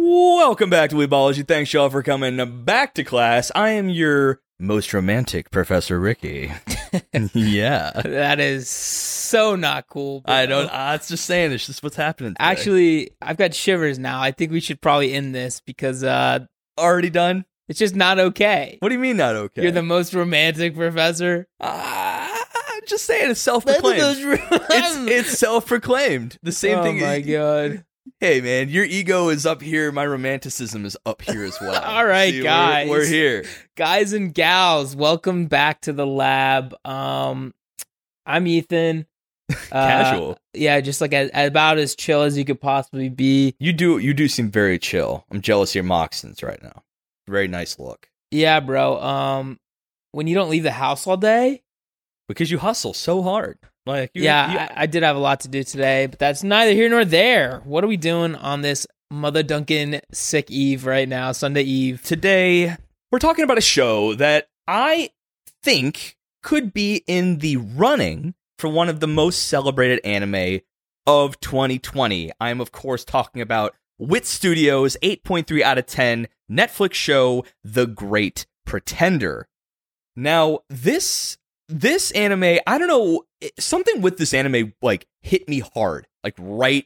Welcome back to Weebology. Thanks, y'all, for coming back to class. I am your most romantic Professor Ricky. yeah. That is so not cool. bro. I don't, uh, it's just saying, it's just what's happening. today. Actually, I've got shivers now. I think we should probably end this because uh already done? it's just not okay. What do you mean not okay? You're the most romantic professor. I'm just saying, it's self proclaimed. It's, it's self proclaimed. The same oh thing. Oh my god. Hey, man, your ego is up here. My romanticism is up here as well. All right, we're- guys. We're, here. Guys and gals, welcome back to the lab. Um I'm Ethan. Uh, Casual. yeah, just like as, about as chill as you could possibly be. You do you do seem very chill. I'm jealous of your moccasins right now. Very nice look. Yeah, bro. Um when you don't leave the house all day, Because you hustle so hard. Like you, yeah, you- I, I did have a lot to do today, but that's neither here nor there. What are we doing on this Mother Duncan sick eve right now, Sunday Eve? today we're talking about a show that I think could be in the running for one of the most celebrated anime of 2020. I'm of course talking about Wit Studios 8.3 out of 10 Netflix show The Great Pretender. Now, this this anime, I don't know, it- something with this anime like hit me hard, like right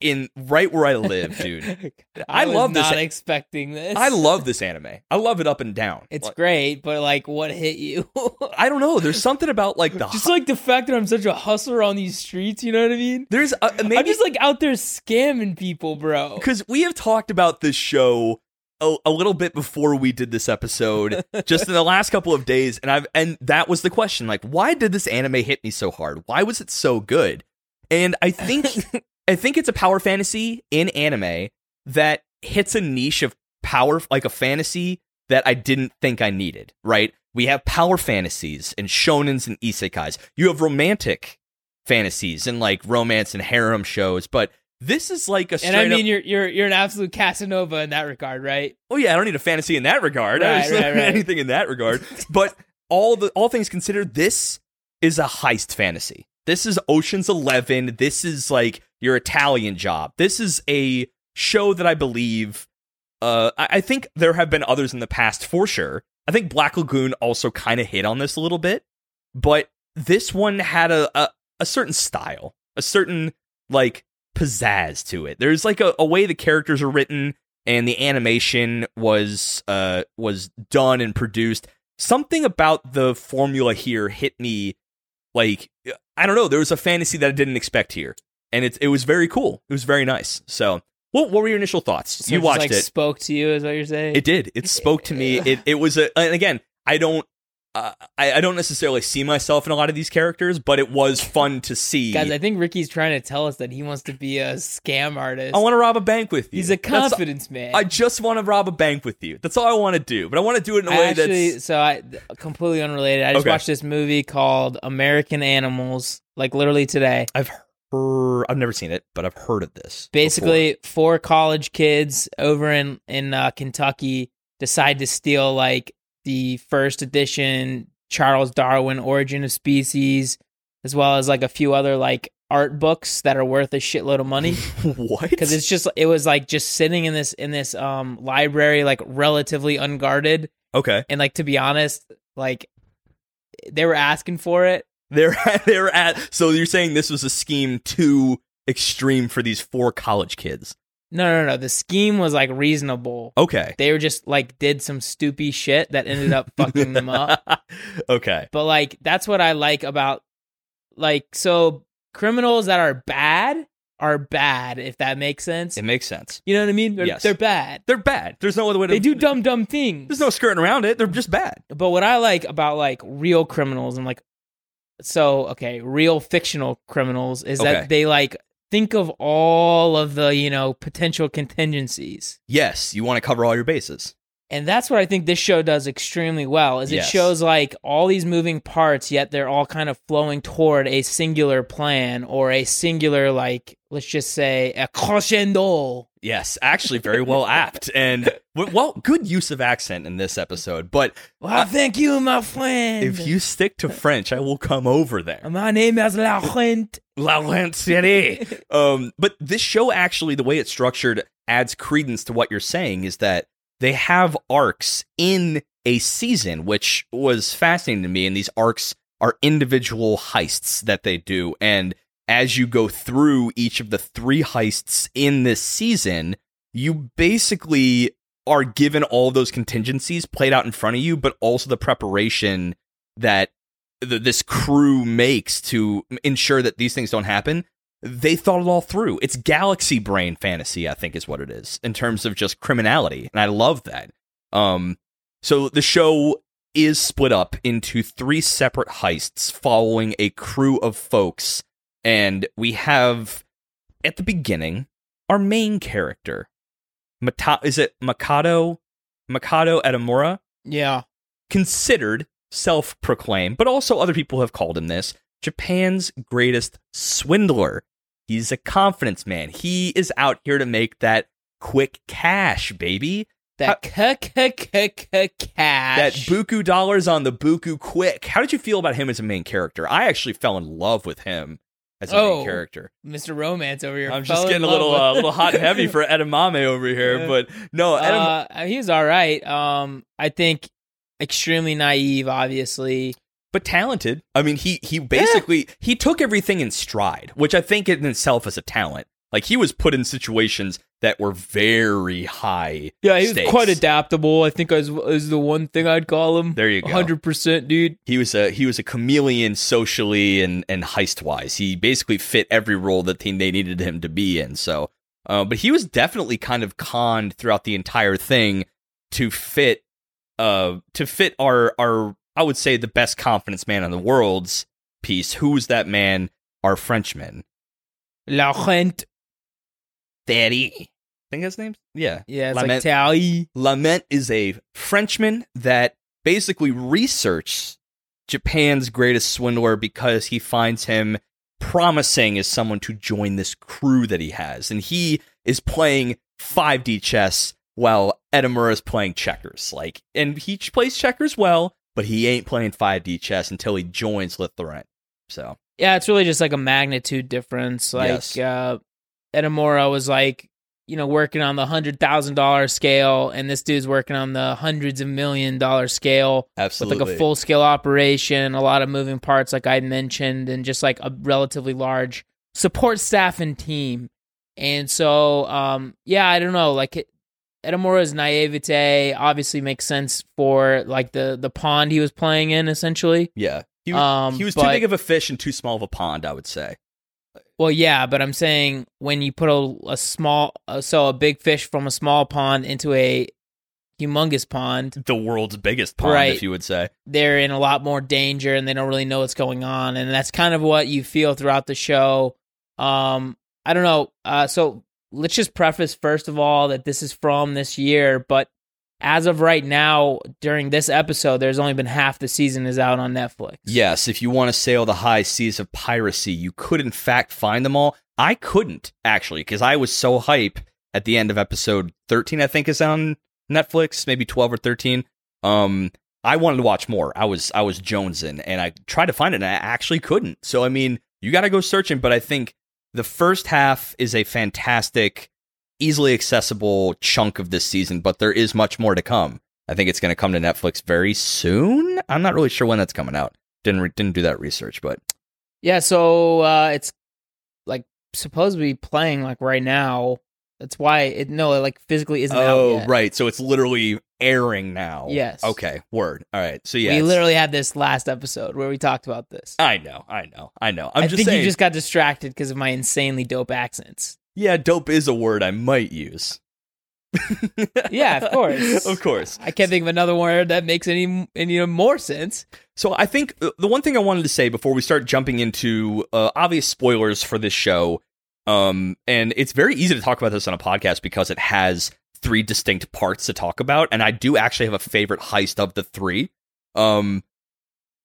in right where I live, dude. I, I love this- not expecting this. I love this anime. I love it up and down. It's Like, great, but like, what hit you? I don't know. There's something about like the just like the fact that I'm such a hustler on these streets. You know what I mean? there's a, maybe I'm just like out there scamming people, bro. because we have talked about this show a, a little bit before we did this episode, just in the last couple of days, and I've and that was the question: like, why did this anime hit me so hard? Why was it so good? And I think I think it's a power fantasy in anime that hits a niche of power, like a fantasy that I didn't think I needed. Right? We have power fantasies and shonens and isekais. You have romantic fantasies and like romance and harem shows, but this is like a straight And I mean, up. you're you're you're an absolute Casanova in that regard, right? Oh yeah, I don't need a fantasy in that regard. I Right, don't right, right. anything in that regard. But all the all things considered, this is a heist fantasy. This is Ocean's Eleven. This is like your Italian job. This is a show that I believe. Uh, I, I think there have been others in the past for sure. I think Black Lagoon also kind of hit on this a little bit, but this one had a, a a certain style, a certain like pizzazz to it. There's like a, a way the characters are written and the animation was uh was done and produced. Something about the formula here hit me like I don't know. There was a fantasy that I didn't expect here, and it it was very cool. It was very nice. So, what what were your initial thoughts? So you watched like, it. Spoke to you, is what you're saying? It did. It spoke to me. It it was a and again, I don't uh, I, I don't necessarily see myself in a lot of these characters, but it was fun to see. Guys, I think Ricky's trying to tell us that he wants to be a scam artist. I want to rob a bank with you. He's a That's- confidence man. I just want to rob a bank with you. That's all I want to do. But I want to do it in a I way actually, that's so I completely unrelated. I just Okay. watched this movie called American Animals, like literally today. I've heard. I've never seen it, but I've heard of this. Basically, four college kids over in in uh, Kentucky decide to steal like the first edition Charles Darwin Origin of Species, as well as like a few other like art books that are worth a shitload of money. what? because it's just it was like just sitting in this in this um library like relatively unguarded okay. and like to be honest like they were asking for it They're they're at. So you're saying this was a scheme too extreme for these four college kids? No no no the scheme was like reasonable Okay. they were just like did some stupid shit that ended up fucking them up okay. but like that's what i like about like so criminals that are bad are bad if that makes sense It makes sense. you know what i mean they're, Yes. they're bad They're bad. There's no other way to. they do dumb dumb things There's no skirting around it. They're just bad. But what I like about like real criminals and like so okay, real fictional criminals is Okay. that they like think of all of the, you know, potential contingencies. Yes, you want to cover all your bases. And that's what I think this show does extremely well. Is Yes. it shows like all these moving parts yet they're all kind of flowing toward a singular plan or a singular like let's just say a crescendo. Yes, actually, very well apt, and well, good use of accent in this episode. But Well, thank you, my friend. if you stick to French, I will come over there. my name is Laurent. La City. Um, but this show actually, the way it's structured, adds credence to what you're saying is that they have arcs in a season, which was fascinating to me. And these arcs are individual heists that they do. And as you go through each of the three heists in this season, you basically are given all those contingencies played out in front of you, but also the preparation that th- this crew makes to ensure that these things don't happen. They thought it all through. It's galaxy brain fantasy, I think, is what it is in terms of just criminality, and I love that. Um, so the show is split up into three separate heists following a crew of folks, and we have at the beginning our main character, Mata- is it Mikado? Mikado Edamura? Yeah. Considered self proclaimed, but also other people have called him this Japan's greatest swindler. He's a confidence man. He is out here to make that quick cash, baby. That k k k k cash. That buku dollars on the buku quick. How did you feel about him as a main character? I actually fell in love with him as a Oh, main character. Mr. Romance over here. I'm just getting a little with- uh, little hot and heavy for edamame over here, but no, edam- uh, he's all right. Um, I think extremely naive, obviously. But talented. I mean, he he basically he took everything in stride, which I think in itself is a talent. Like he was put in situations that were very high. Yeah, he was stakes. quite adaptable. I think is is the one thing I'd call him. There you go. hundred percent, dude. He was a he was a chameleon socially and and heist wise. He basically fit every role that they they needed him to be in. So, uh, but he was definitely kind of conned throughout the entire thing to fit uh to fit our our I would say the best confidence man in the world's piece. Who's that man? Our Frenchman. Laurent. Daddy. I think his name's yeah. Yeah, it's Lament- like Tally. Lament is a Frenchman that basically researched Japan's greatest swindler because he finds him promising as someone to join this crew that he has. And he is playing 5D chess while Edamura is playing checkers. Like, and he plays checkers well, but he ain't playing 5D chess until he joins Lithoran. So, Yeah, it's really just like a magnitude difference. Like Yes. uh Edamura was like, you know, working on the hundred thousand dollar scale, and this dude's working on the hundreds of million dollar scale Absolutely, with like a full scale operation, a lot of moving parts, like I mentioned, and just like a relatively large support staff and team. And so, um, yeah, I don't know, like Edamura's naivete obviously makes sense for like the the pond he was playing in, essentially. yeah. He, Um, he was too big of a fish and too small of a pond, I would say. Well, yeah, but I'm saying when you put a, a small, uh, so a big fish from a small pond into a humongous pond, The world's biggest pond, Right. if you would say. they're in a lot more danger and they don't really know what's going on. And that's kind of what you feel throughout the show. Um, I don't know. Uh, so let's just preface, first of all, that this is from this year, but as of right now, during this episode, there's only been half the season is out on Netflix. Yes, if you want to sail the high seas of piracy, you could in fact find them all. I couldn't actually because I was so hype at the end of episode 13 I think is on Netflix, maybe 12 or 13. Um I wanted to watch more. I was I was jonesing and I tried to find it and I actually couldn't. So I mean, you got to go searching, but I think the first half is a fantastic easily accessible chunk of this season, but there is much more to come. I think it's going to come to Netflix very soon. I'm not really sure when that's coming out. Didn't re- didn't do that research, but Yeah, so uh, it's like supposed to be playing like right now. That's why it no, it like physically isn't out oh right, so it's literally airing now. Yes. Okay. Word. All right. So yeah, we literally had this last episode where we talked about this. I know. I know. I know. I'm I just think saying. you just got distracted because of my insanely dope accents. yeah, dope is a word I might use. Yeah, of course. of course. I can't think of another word that makes any any more sense. So I think uh, the one thing I wanted to say before we start jumping into uh, obvious spoilers for this show, um, and it's very easy to talk about this on a podcast because it has three distinct parts to talk about, and I do actually have a favorite heist of the three. Um,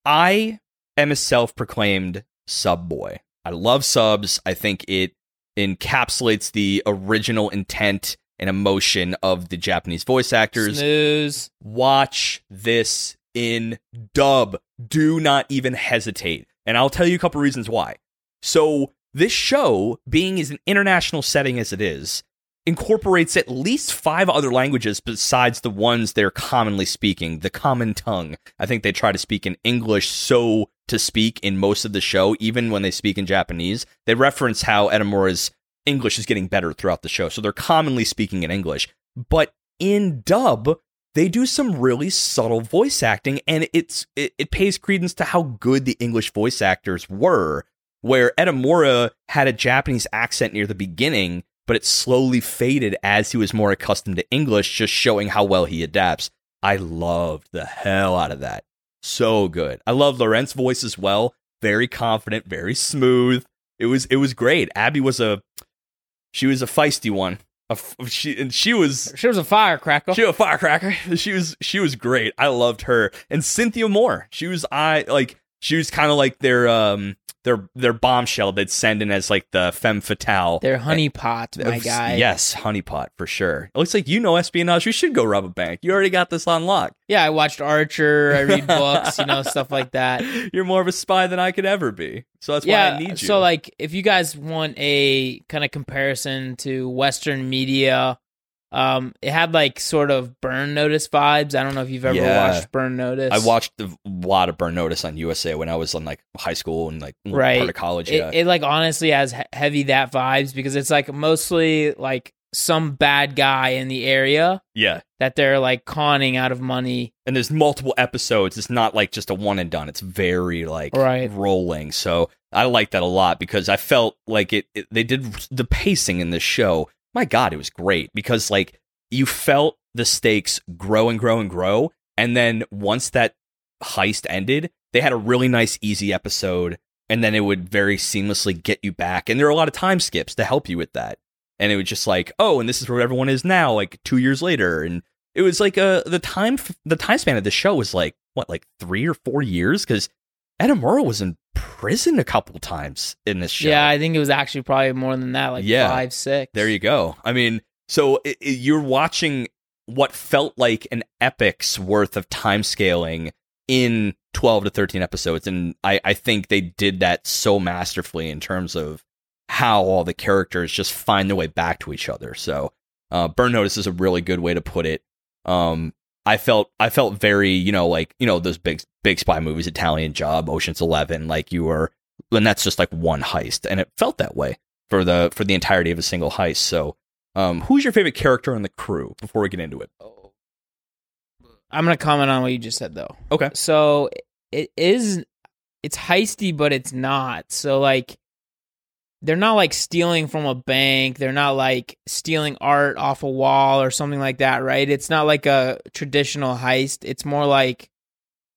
I am a self-proclaimed sub boy. I love subs. I think it encapsulates the original intent and emotion of the Japanese voice actors Snooze. watch this in dub. Do not even hesitate. And I'll tell you a couple reasons why. So, this show, being as an international setting as it is, incorporates at least five other languages besides the ones they're commonly speaking, the common tongue. I think they try to speak in English so to speak in most of the show, even when they speak in Japanese. They reference how Edamura's English is getting better throughout the show, so they're commonly speaking in English. But in dub, they do some really subtle voice acting, and it's it, it pays credence to how good the English voice actors were. Where Edamura had a Japanese accent near the beginning, but it slowly faded as he was more accustomed to English, just showing how well he adapts. I loved the hell out of that. So good. I love Laurent's voice as well. Very confident, very smooth. It was it was great. Abby was a she was a feisty one. A f- she and she was She was a firecracker. she was a firecracker. She was she was great. I loved her. And Cynthia Moore. She was I like she was kind of like their um their their bombshell they'd send in as like the femme fatale. Their honeypot, my Uh, guy. Yes, honeypot for sure. It looks like you know espionage. We should go rob a bank. You already got this on lock. Yeah, I watched Archer. I read books, you know, stuff like that. You're more of a spy than I could ever be. So that's why. I need you. So, like, if you guys want a kind of comparison to Western media, um, it had like sort of Burn Notice vibes. I don't know if you've ever Yeah. watched Burn Notice. I watched a lot of Burn Notice on USA when I was in like high school and like Right. part of college. It, Yeah, it like honestly has heavy that vibes because it's like mostly like some bad guy in the area yeah. that they're like conning out of money. And there's multiple episodes. It's not like just a one and done. It's very like Right. rolling. So I like that a lot because I felt like it, it. They did the pacing in this show. My God, it was great because like you felt the stakes grow and grow and grow, and then once that heist ended, they had a really nice, easy episode, and then it would very seamlessly get you back. And there are a lot of time skips to help you with that. And it was just like, oh, and this is where everyone is now, like two years later, and it was like uh the time the time span of the show was like what like three or four years because Edamura was in prison a couple times in this show. Yeah, I think it was actually probably more than that, like Yeah. five, six. There you go. I mean, so i i you're watching what felt like an epic's worth of time scaling in 12 to 13 episodes. And I, I think they did that so masterfully in terms of how all the characters just find their way back to each other. So, uh, Burn Notice is a really good way to put it. Um, I felt I felt very you know like you know those big big spy movies, Italian Job, Ocean's Eleven, like you were, and that's just like one heist, and it felt that way for the for the entirety of a single heist. So, um, who's your favorite character in the crew before we get into it? I'm gonna comment on what you just said though. Okay. So it is it's heisty, but it's not. So like they're not like stealing from a bank. They're not like stealing art off a wall or something like that, right? It's not like a traditional heist. It's more like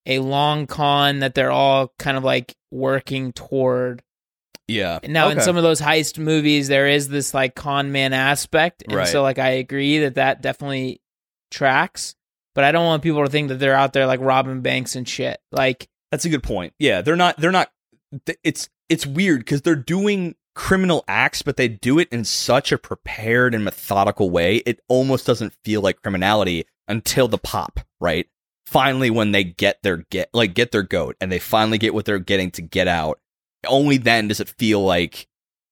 a long con that they're all kind of like working toward. Yeah. Now, in some of those heist movies, there is this like con man aspect, and Right. so like I agree that that definitely tracks. But I don't want people to think that they're out there like robbing banks and shit. Like, That's a good point. Yeah, they're not. They're not. It's it's weird because they're doing criminal acts, but they do it in such a prepared and methodical way. It almost doesn't feel like criminality until the pop. Right. Finally, when they get their get like get their goat, and they finally get what they're getting to get out. Only then does it feel like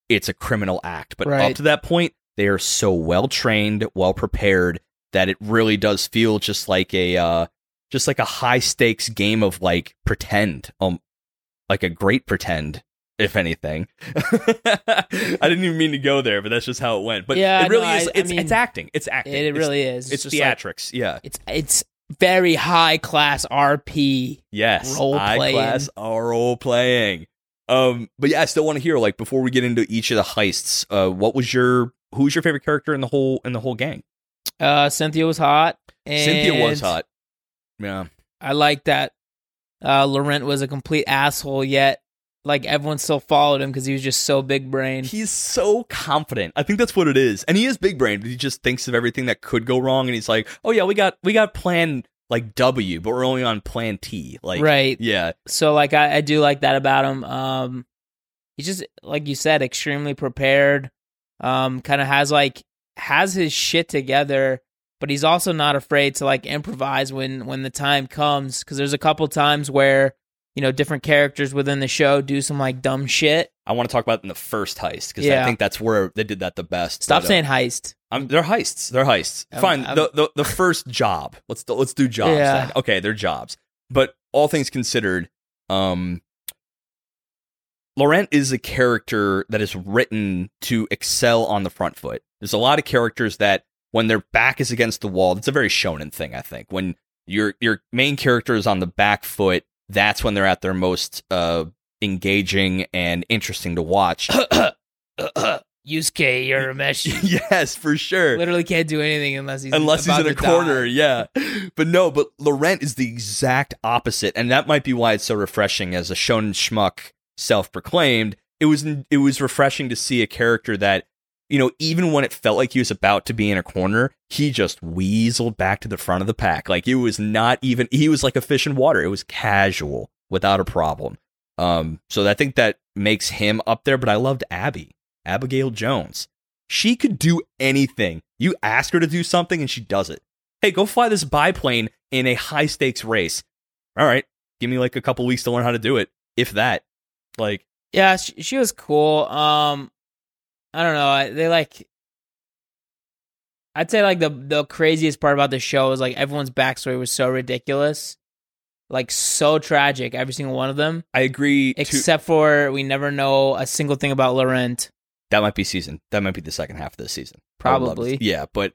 it's a criminal act. But Right. up to that point, they are so well trained, well prepared that it really does feel just like a uh, just like a high stakes game of like pretend, um, like a great pretend, if anything. I didn't even mean to go there, but that's just how it went. But Yeah, it really no, is. I- I it's, mean, it's acting. It's acting. it, it It's- really is. It's, like- theatrics. yeah. it's it's very high class RP. Yes. role high playing. class role playing. Um, but yeah, I still want to hear like before we get into each of the heists. Uh, what was your who's your favorite character in the whole in the whole gang? Uh, Cynthia was hot. Cynthia was hot. Yeah. I like that. Uh, Laurent was a complete asshole, yet like everyone still followed him because he was just so big brain. He's so confident. I think that's what it is. And he is big brain, but he just thinks of everything that could go wrong and he's like, "Oh yeah, we got we got plan like W, but we're only on plan T." Like right. Yeah. So like I, I do like that about him. Um, he's just like you said, extremely prepared. Um, kind of has like has his shit together, but he's also not afraid to like improvise when when the time comes. Because there's a couple times where you know different characters within the show do some like dumb shit. I want to talk about in the first heist because Yeah. I think that's where they did that the best. Stop uh, saying heist. Um, they're heists. They're heists. I'm- Fine. I'm- the, the the first job. Let's do, let's do jobs. Yeah. then. Okay, they're jobs. But all things considered, um, Laurent is a character that is written to excel on the front foot. There's a lot of characters that when their back is against the wall, it's a very shonen thing. I think when your your main character is on the back foot, that's when they're at their most uh engaging and interesting to watch. Yusuke Urameshi yes, for sure. literally can't do anything unless he's unless he's in a corner, die. yeah. But no, but Laurent is the exact opposite, and that might be why it's so refreshing as a shonen schmuck, self-proclaimed. It was it was refreshing to see a character that, you know, even when it felt like he was about to be in a corner, he just weaseled back to the front of the pack. Like it was not even he was like a fish in water. It was casual without a problem. Um, so I think that makes him up there. But I loved Abby, Abigail Jones. She could do anything. You ask her to do something and she does it. Hey, go fly this biplane in a high stakes race. All right, give me like a couple weeks to learn how to do it, if that. Like, Yeah, she, she was cool. Um, I don't know. I- They like. I'd say like the the craziest part about the show is like everyone's backstory was so ridiculous, like so tragic. Every single one of them, I agree. To, except for we never know a single thing about Laurent. that might be season. That might be the second half of the season. I would love to- Probably. Yeah, but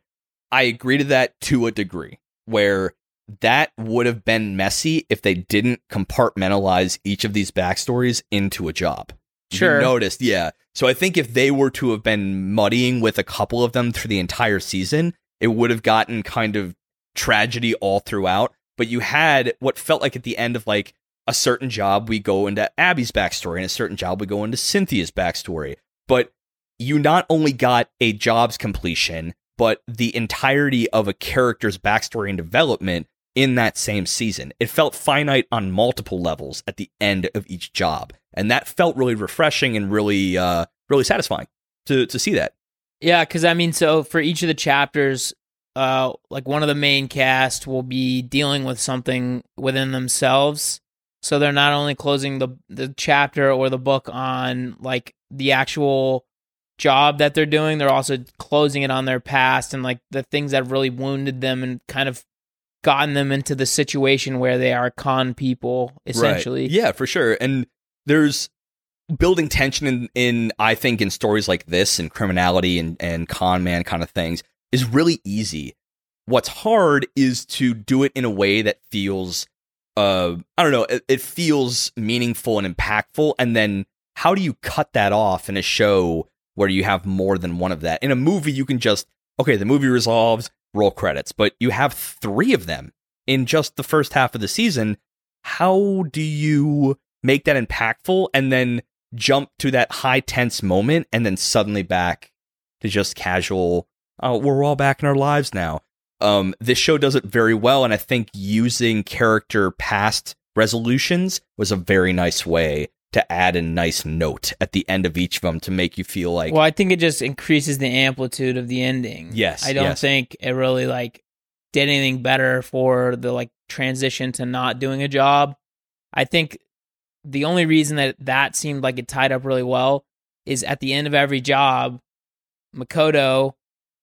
I agree to that to a degree where that would have been messy if they didn't compartmentalize each of these backstories into a job. You Sure. noticed, yeah. So I think if they were to have been muddying with a couple of them through the entire season, it would have gotten kind of tragedy all throughout. But you had what felt like at the end of like a certain job, we go into Abby's backstory, and a certain job, we go into Cynthia's backstory. But you not only got a job's completion, but the entirety of a character's backstory and development in that same season. It felt finite on multiple levels at the end of each job. And that felt really refreshing and really uh really satisfying to to see that. Yeah, because I mean, so for each of the chapters, uh, like one of the main cast will be dealing with something within themselves. So they're not only closing the the chapter or the book on like the actual job that they're doing, they're also closing it on their past and like the things that really wounded them and kind of gotten them into the situation where they are con people essentially. Right. Yeah, for sure. And there's building tension in, in I think in stories like this and criminality and, and con man kind of things is really easy. What's hard is to do it in a way that feels uh I don't know, it, it feels meaningful and impactful. And then how do you cut that off in a show where you have more than one of that? In a movie, you can just okay, the movie resolves, roll credits, but you have three of them in just the first half of the season. How do you make that impactful and then jump to that high tense moment and then suddenly back to just casual oh we're all back in our lives now um this show does it very well and i think using character past resolutions was a very nice way to add a nice note at the end of each of them to make you feel like well, I think it just increases the amplitude of the ending. Yes, I don't yes. think it really like did anything better for the like transition to not doing a job. I think the only reason that that seemed like it tied up really well is at the end of every job, Makoto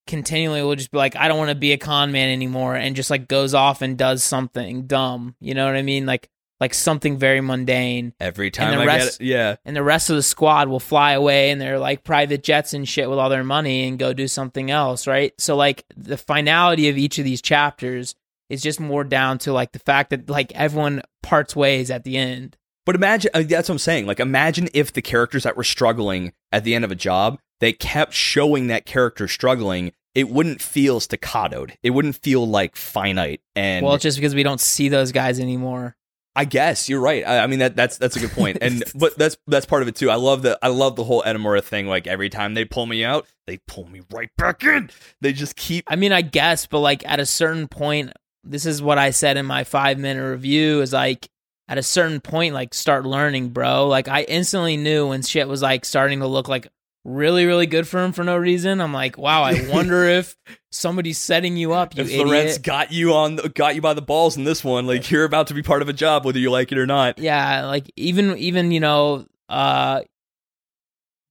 continually will just be like, I don't want to be a con man anymore, and just like goes off and does something dumb. You know what I mean? Like like something very mundane every time i rest- get it yeah and the rest of the squad will fly away and they're like private jets and shit with all their money and go do something else, right? So like the finality of each of these chapters is just more down to like the fact that like everyone parts ways at the end. But imagine uh, that's what I'm saying. Like imagine if the characters that were struggling at the end of a job, they kept showing that character struggling, it wouldn't feel staccatoed. It wouldn't feel like finite. And well, it's just because we don't see those guys anymore. I guess you're right. I, I mean that that's that's a good point. And but that's that's part of it too. I love the I love the whole Edamura thing. Like every time they pull me out, they pull me right back in. They just keep I mean, I guess, but like at a certain point, this is what I said in my five minute review is like at a certain point, like start learning, bro. Like I instantly knew when shit was like starting to look like really, really good for him for no reason. I'm like, wow, I wonder if somebody's setting you up, you if idiot. Laurent's got you on got you by the balls in this one, like you're about to be part of a job whether you like it or not. yeah, like even even you know, uh,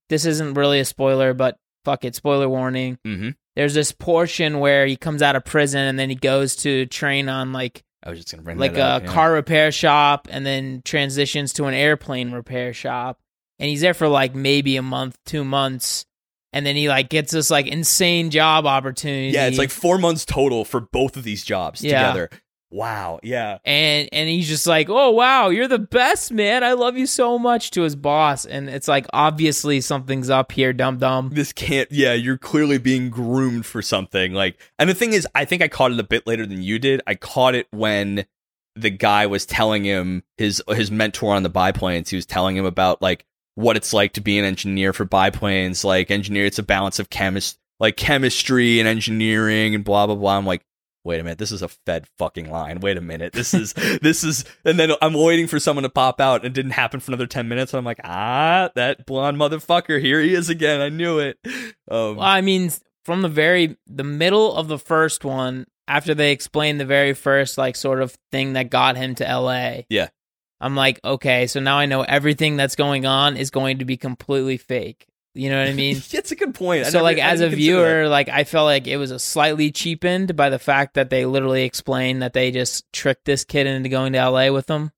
this isn't really a spoiler, but fuck it, spoiler warning. Mm-hmm. there's this portion where he comes out of prison and then he goes to train on like I was just gonna bring like that a up, yeah. car repair shop and then transitions to an airplane repair shop and he's there for like maybe a month two months and then he like gets this like insane job opportunity Yeah, it's like four months total for both of these jobs Yeah. together. Wow. Yeah. and and he's just like oh wow you're the best man i love you so much to his boss and it's like obviously something's up here dum dum This can't. Yeah, you're clearly being groomed for something. Like, and the thing is, I think I caught it a bit later than you did. I caught it when the guy was telling him his his mentor on the biplanes. He was telling him about like what it's like to be an engineer for biplanes. Like, engineer, it's a balance of chemist, like chemistry and engineering and blah blah blah. I'm like. Wait a minute, this is a fed fucking line. Wait a minute, this is this is, and then I'm waiting for someone to pop out, and it didn't happen for another ten minutes. And I'm like, ah, that blonde motherfucker, here he is again. I knew it. Um, well i mean from the very the middle of the first one after they explain the very first like sort of thing that got him to la Yeah. i'm like okay so now i know everything that's going on is going to be completely fake you know what i mean? That's a good point. I so never- like as a viewer like i felt like it was a slightly cheapened by the fact that they literally explained that they just tricked this kid into going to la with them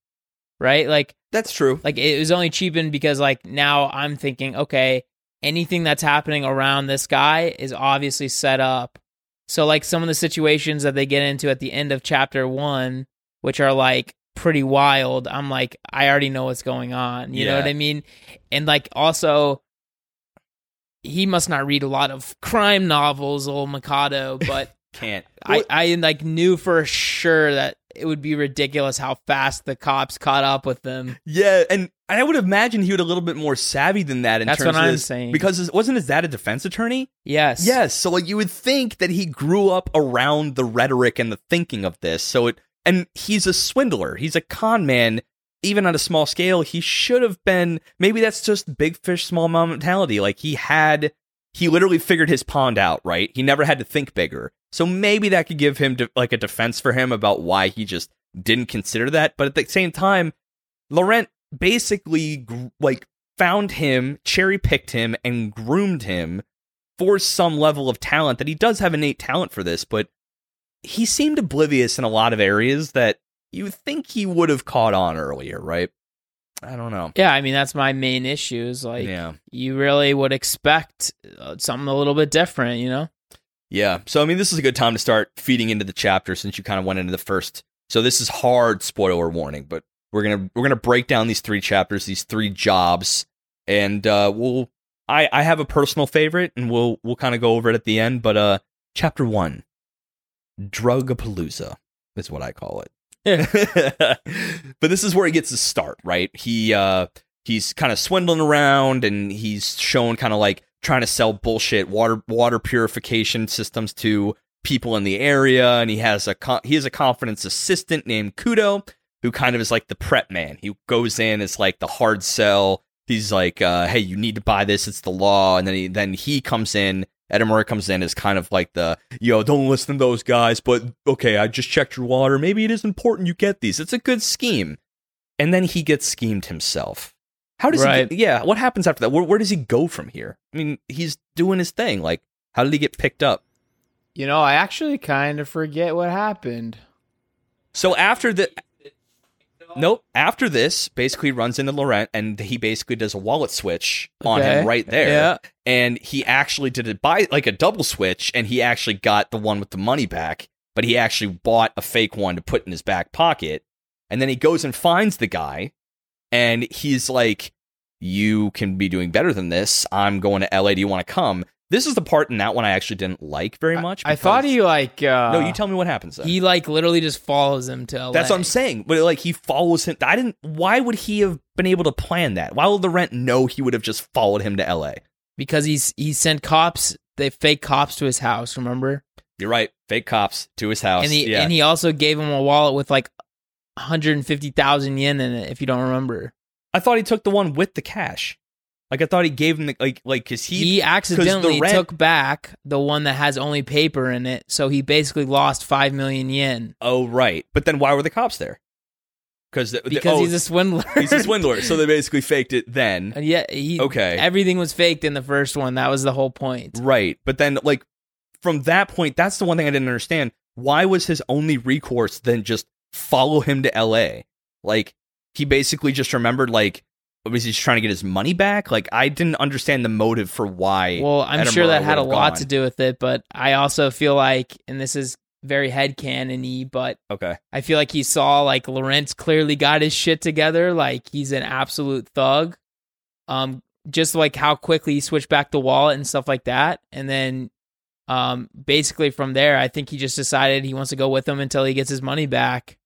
right? Like that's true. like it was only cheapened because like now i'm thinking okay anything that's happening around this guy is obviously set up. So like some of the situations that they get into at the end of chapter one which are like pretty wild i'm like i already know what's going on. You know what i mean? And like also he must not read a lot of crime novels old mikado but Can't. I, I like knew for sure that it would be ridiculous how fast the cops caught up with them yeah, and I would imagine he would a little bit more savvy than that in That's terms what of I'm his- saying. Because wasn't his dad a defense attorney? yes Yes. So like you would think that he grew up around the rhetoric and the thinking of this. So it and he's a swindler. He's a con man. Even on a small scale, he should have been. Maybe that's just big fish, small pond mentality. Like he had, he literally figured his pond out. Right. He never had to think bigger. So maybe that could give him de- like a defense for him about why he just didn't consider that. But at the same time, Laurent basically like found him, cherry picked him, and groomed him for some level of talent that he does have innate talent for this, but he seemed oblivious in a lot of areas that you think he would have caught on earlier, right? I don't know. Yeah, I mean that's my main issue. Is like yeah. you really would expect uh, something a little bit different, you know? Yeah. So I mean this is a good time to start feeding into the chapter since you kind of went into the first. So this is hard spoiler warning, but we're going to we're going to break down these three chapters, these three jobs and uh we'll I I have a personal favorite and we'll we'll kind of go over it at the end, but uh chapter 1 Drug Drugapalooza is what I call it. but this is where he gets his start, right? He uh he's kind of swindling around and he's shown kind of like trying to sell bullshit water water purification systems to people in the area and he has a co- he has a confidence assistant named Kudo who kind of is like the prep man. He goes in as like the hard sell. He's like uh hey, you need to buy this, it's the law and then he then he comes in Edamura comes in as kind of like the, yo, don't listen to those guys, but okay, I just checked your water. Maybe it is important you get these. It's a good scheme. And then he gets schemed himself. How does Right. he get, yeah, what happens after that? Where, where does he go from here? I mean, he's doing his thing. Like, how did he get picked up? You know, I actually kind of forget what happened. So after the, nope, after this, basically runs into Laurent and he basically does a wallet switch on him right there. Yeah. and he actually did it by like a double switch and he actually got the one with the money back but he actually bought a fake one to put in his back pocket. And then he goes and finds the guy and he's like you can be doing better than this. I'm going to la do you want to come this is the part in that one i actually didn't like very much I thought he like uh no you tell me what happens then. he like literally just follows him to LA. that's what i'm saying but like he follows him i didn't why would he have been able to plan that why would Laurent know he would have just followed him to la because he's he sent cops, they fake cops to his house, remember? you're right fake cops to his house and he yeah and he also gave him a wallet with like 150,000 yen in it if you don't remember. I thought he took the one with the cash. Like I thought he gave him the like like cause he, He, accidentally rent- took back the one that has only paper in it, so he basically lost 5 million yen oh right. But then why were the cops there? Because the, the- because oh, he's a swindler. he's a swindler. So they basically faked it then. And yeah, he Okay. Everything was faked in the first one. That was the whole point. Right. But then like from that point, that's the one thing I didn't understand. Why was his only recourse then just follow him to L.A.? Like he basically just remembered like was he just trying to get his money back? Like I didn't understand the motive for why. Well, I'm Edinburgh sure that had a lot gone. to do with it, but I also feel like, and this is very headcanon-y, but Okay. I feel like he saw like Lawrence clearly got his shit together, like he's an absolute thug. Um, just like how quickly he switched back the wallet and stuff like that, and then, um, basically from there, I think he just decided he wants to go with him until he gets his money back.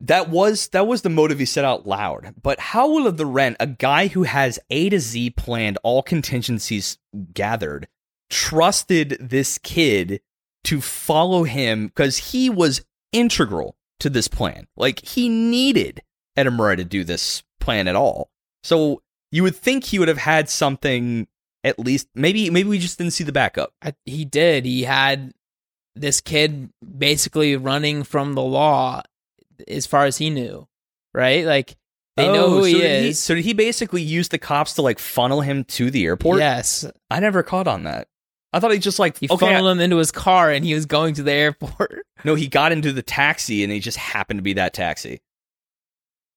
That was that was the motive he said out loud. But how will of the rent a guy who has A to Z planned, all contingencies gathered, trusted this kid to follow him because he was integral to this plan. Like he needed Edamura to do this plan at all. So you would think he would have had something at least maybe maybe we just didn't see the backup. I, he did. He had this kid basically running from the law as far as he knew, right? Like they know Oh, who he so did is. so did he basically use the cops to like funnel him to the airport? yes, I never caught on that. I thought he just like he okay. funneled him into his car and he was going to the airport. no, he got into the taxi and he just happened to be that taxi.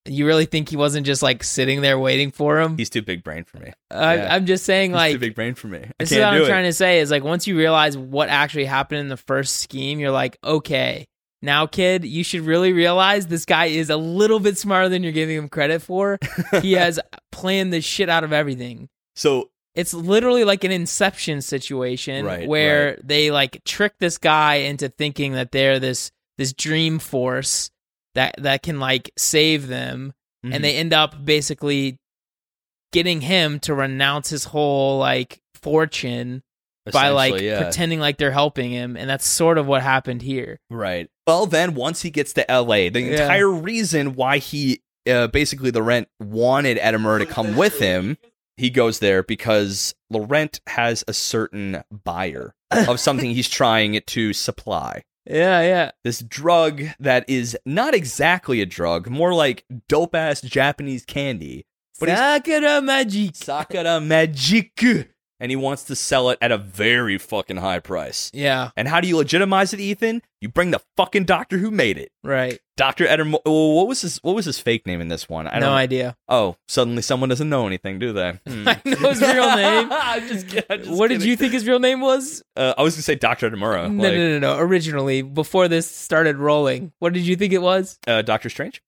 You really think he wasn't just like sitting there waiting for him? He's too big brain for me. I, yeah. I'm just saying, He's like, too big brain for me. I this is what I'm it. trying to say is like, once you realize what actually happened in the first scheme, you're like, okay, now, kid, you should really realize this guy is a little bit smarter than you're giving him credit for. he has planned the shit out of everything. So It's literally like an inception situation Right, where right. they like trick this guy into thinking that they're this this dream force that that can like save them mhm. and they end up basically getting him to renounce his whole like fortune by like yeah. pretending like they're helping him and that's sort of what happened here. Right. Well, then once he gets to LA, the Yeah. entire reason why he uh, basically Laurent wanted Edamura to come with him, he goes there because Laurent has a certain buyer of something he's trying to supply. Yeah, yeah. This drug that is not exactly a drug, more like dope ass Japanese candy. But Sakura magic. Sakura Magic. And he wants to sell it at a very fucking high price. Yeah, And how do you legitimize it, Ethan? You bring the fucking doctor who made it. right. Dr. Edamura. Oh, what was his what was his fake name in this one? I no idea. Oh, suddenly someone doesn't know anything, do they? Hmm. I know his real name. I'm just kidding. I'm just what did you think his real name was? Uh, I was gonna say Dr. Edamura. no, like, no, no, no. Originally, before this started rolling, what did you think it was? Uh, Doctor Strange.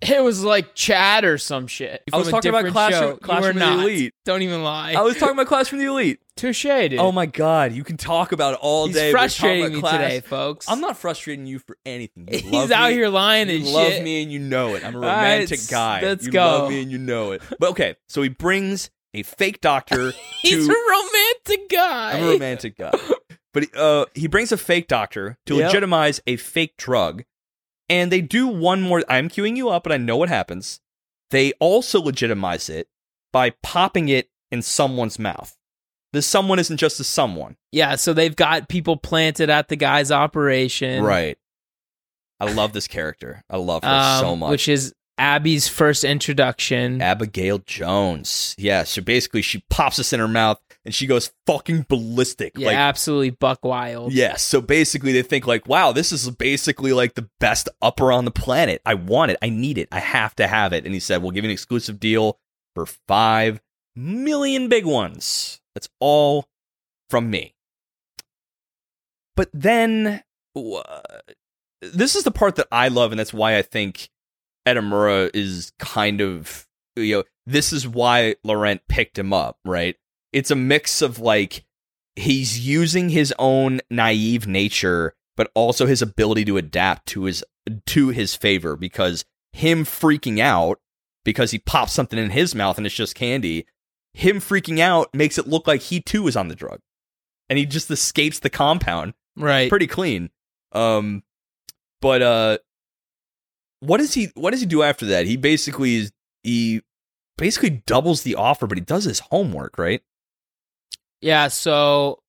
It was like Chad or some shit. I was talking about Clash show. from- Clash from the not. Elite. Don't even lie. I was talking about Class from the Elite. Touche, dude. Oh my god, you can talk about it all He's day. frustrating me today, folks. I'm not frustrating you for anything. You He's out me. here lying You and love shit. me and you know it. I'm a romantic s- guy. let's you go. love me and you know it. But okay, so he brings a fake doctor He's to a romantic guy. I'm a romantic guy. But he, uh, he brings a fake doctor to Yep. legitimize a fake drug. And they do one more. I'm queuing you up, but I know what happens. They also legitimize it by popping it in someone's mouth. The someone isn't just a someone. Yeah, so they've got people planted at the guy's operation. Right. I love this character. I love her um, so much. Which is Abby's first introduction. Abigail Jones. Yeah, so basically she pops this in her mouth and she goes fucking ballistic. yeah, like absolutely buck wild. Yes. So basically, they think like, "Wow, this is basically like the best upper on the planet. I want it. I need it. I have to have it." And he said, "We'll give you an exclusive deal for five million big ones. That's all from me." But then, uh, this is the part that I love, and that's why I think Edamura is kind of you know this is why Laurent picked him up. Right? It's a mix of like he's using his own naive nature but also his ability to adapt to his to his favor because him freaking out because he pops something in his mouth and it's just candy him freaking out makes it look like he too is on the drug and he just escapes the compound Right. pretty clean um but uh what does he what does he do after that he basically is he basically doubles the offer but he does his homework right Yeah, so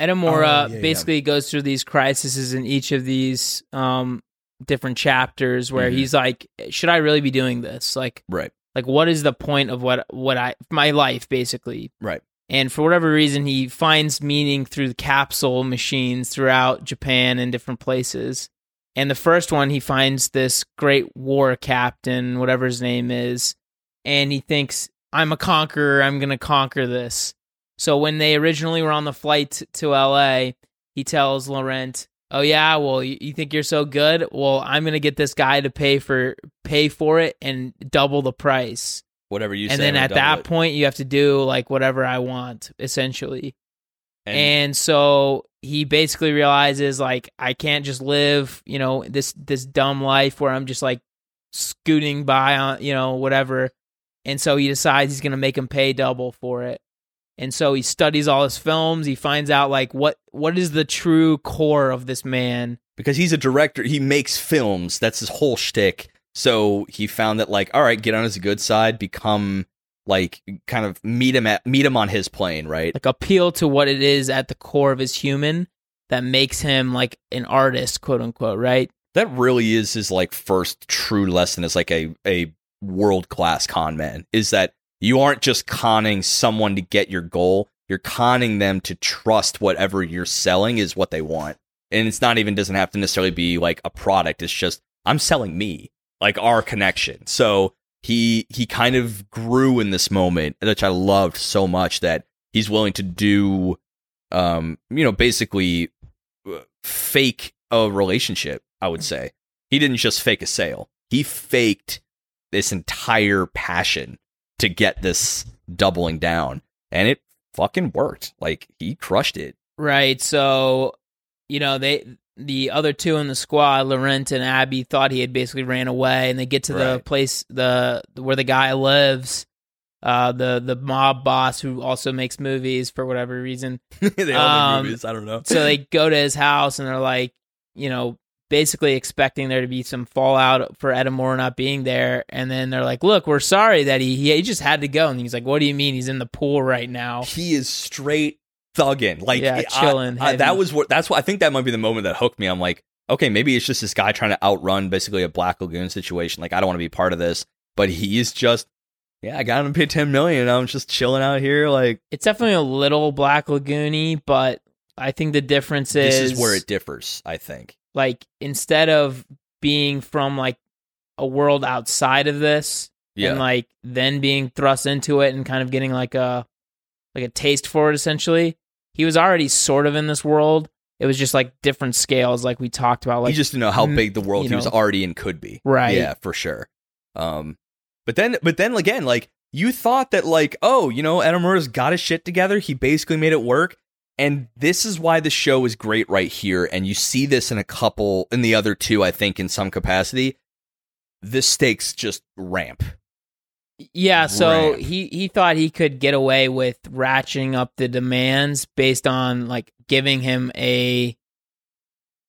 Edamura Oh, yeah, yeah. basically goes through these crises in each of these um different chapters where Mhm. he's like, should I really be doing this? Like right like what is the point of what what I my life basically? Right. And for whatever reason, he finds meaning through the capsule machines throughout Japan and different places. And the first one, he finds this great war captain, whatever his name is, and he thinks, I'm a conqueror, I'm going to conquer this. So when they originally were on the flight to LA, he tells Laurent, "Oh yeah, well you, think you're so good? Well, I'm going to get this guy to pay for pay for it and double the price." Whatever you and say. And then at that it. point you have to do like whatever I want essentially. And- And so he basically realizes like I can't just live, you know, this this dumb life where I'm just like scooting by on, you know, whatever. And so he decides he's going to make him pay double for it. And so he studies all his films, he finds out like what what is the true core of this man. because he's a director, he makes films. That's his whole shtick. So he found that like, all right, get on his good side, become like kind of meet him at meet him on his plane, right? Like appeal to what it is at the core of his human that makes him like an artist, quote unquote, right? That really is his like first true lesson as like a a world class con man. Is that you aren't just conning someone to get your goal, you're conning them to trust whatever you're selling is what they want. And it's not even doesn't have to necessarily be like a product. It's just I'm selling me, like our connection. So he he kind of grew in this moment, which I loved so much that he's willing to do um, you know, basically uh, fake a relationship, I would say. He didn't just fake a sale. He faked this entire passion to get this doubling down. And it fucking worked. Like he crushed it. Right. So, you know, they the other two in the squad, Laurent and Abby, thought he had basically ran away, and they get to the place the where the guy lives. Uh, the the mob boss who also makes movies for whatever reason. they all Um, make movies. I don't know. So they go to his house and they're like, you know, basically expecting there to be some fallout for Edamura not being there, and then they're like, "Look, we're sorry that he he just had to go." And he's like, "What do you mean? He's in the pool right now." he is straight thugging. Like Yeah, chilling, I- that was what. That's what I think. That might be the moment that hooked me. I'm like, okay, maybe it's just this guy trying to outrun basically a Black Lagoon situation. Like I don't want to be part of this, but he's just. Yeah, I got him to pay ten million. And I'm just chilling out here. Like It's definitely a little Black Lagoony, but I think the difference is this is where it differs. I think. like instead of being from like a world outside of this Yeah. and like then being thrust into it and kind of getting like a like a taste for it essentially he was already sort of in this world it was just like different scales like we talked about like he just didn't know how big the world you he was already in could be. Right. Yeah, for sure. Um, but then, but then again, like you thought that, like, oh, you know, Edamura's got his shit together. He basically made it work. And this is why the show is great right here. And you see this in a couple, in the other two, I think, in some capacity. The stakes just ramp. Yeah so ramp. he he thought he could get away with ratcheting up the demands based on like giving him a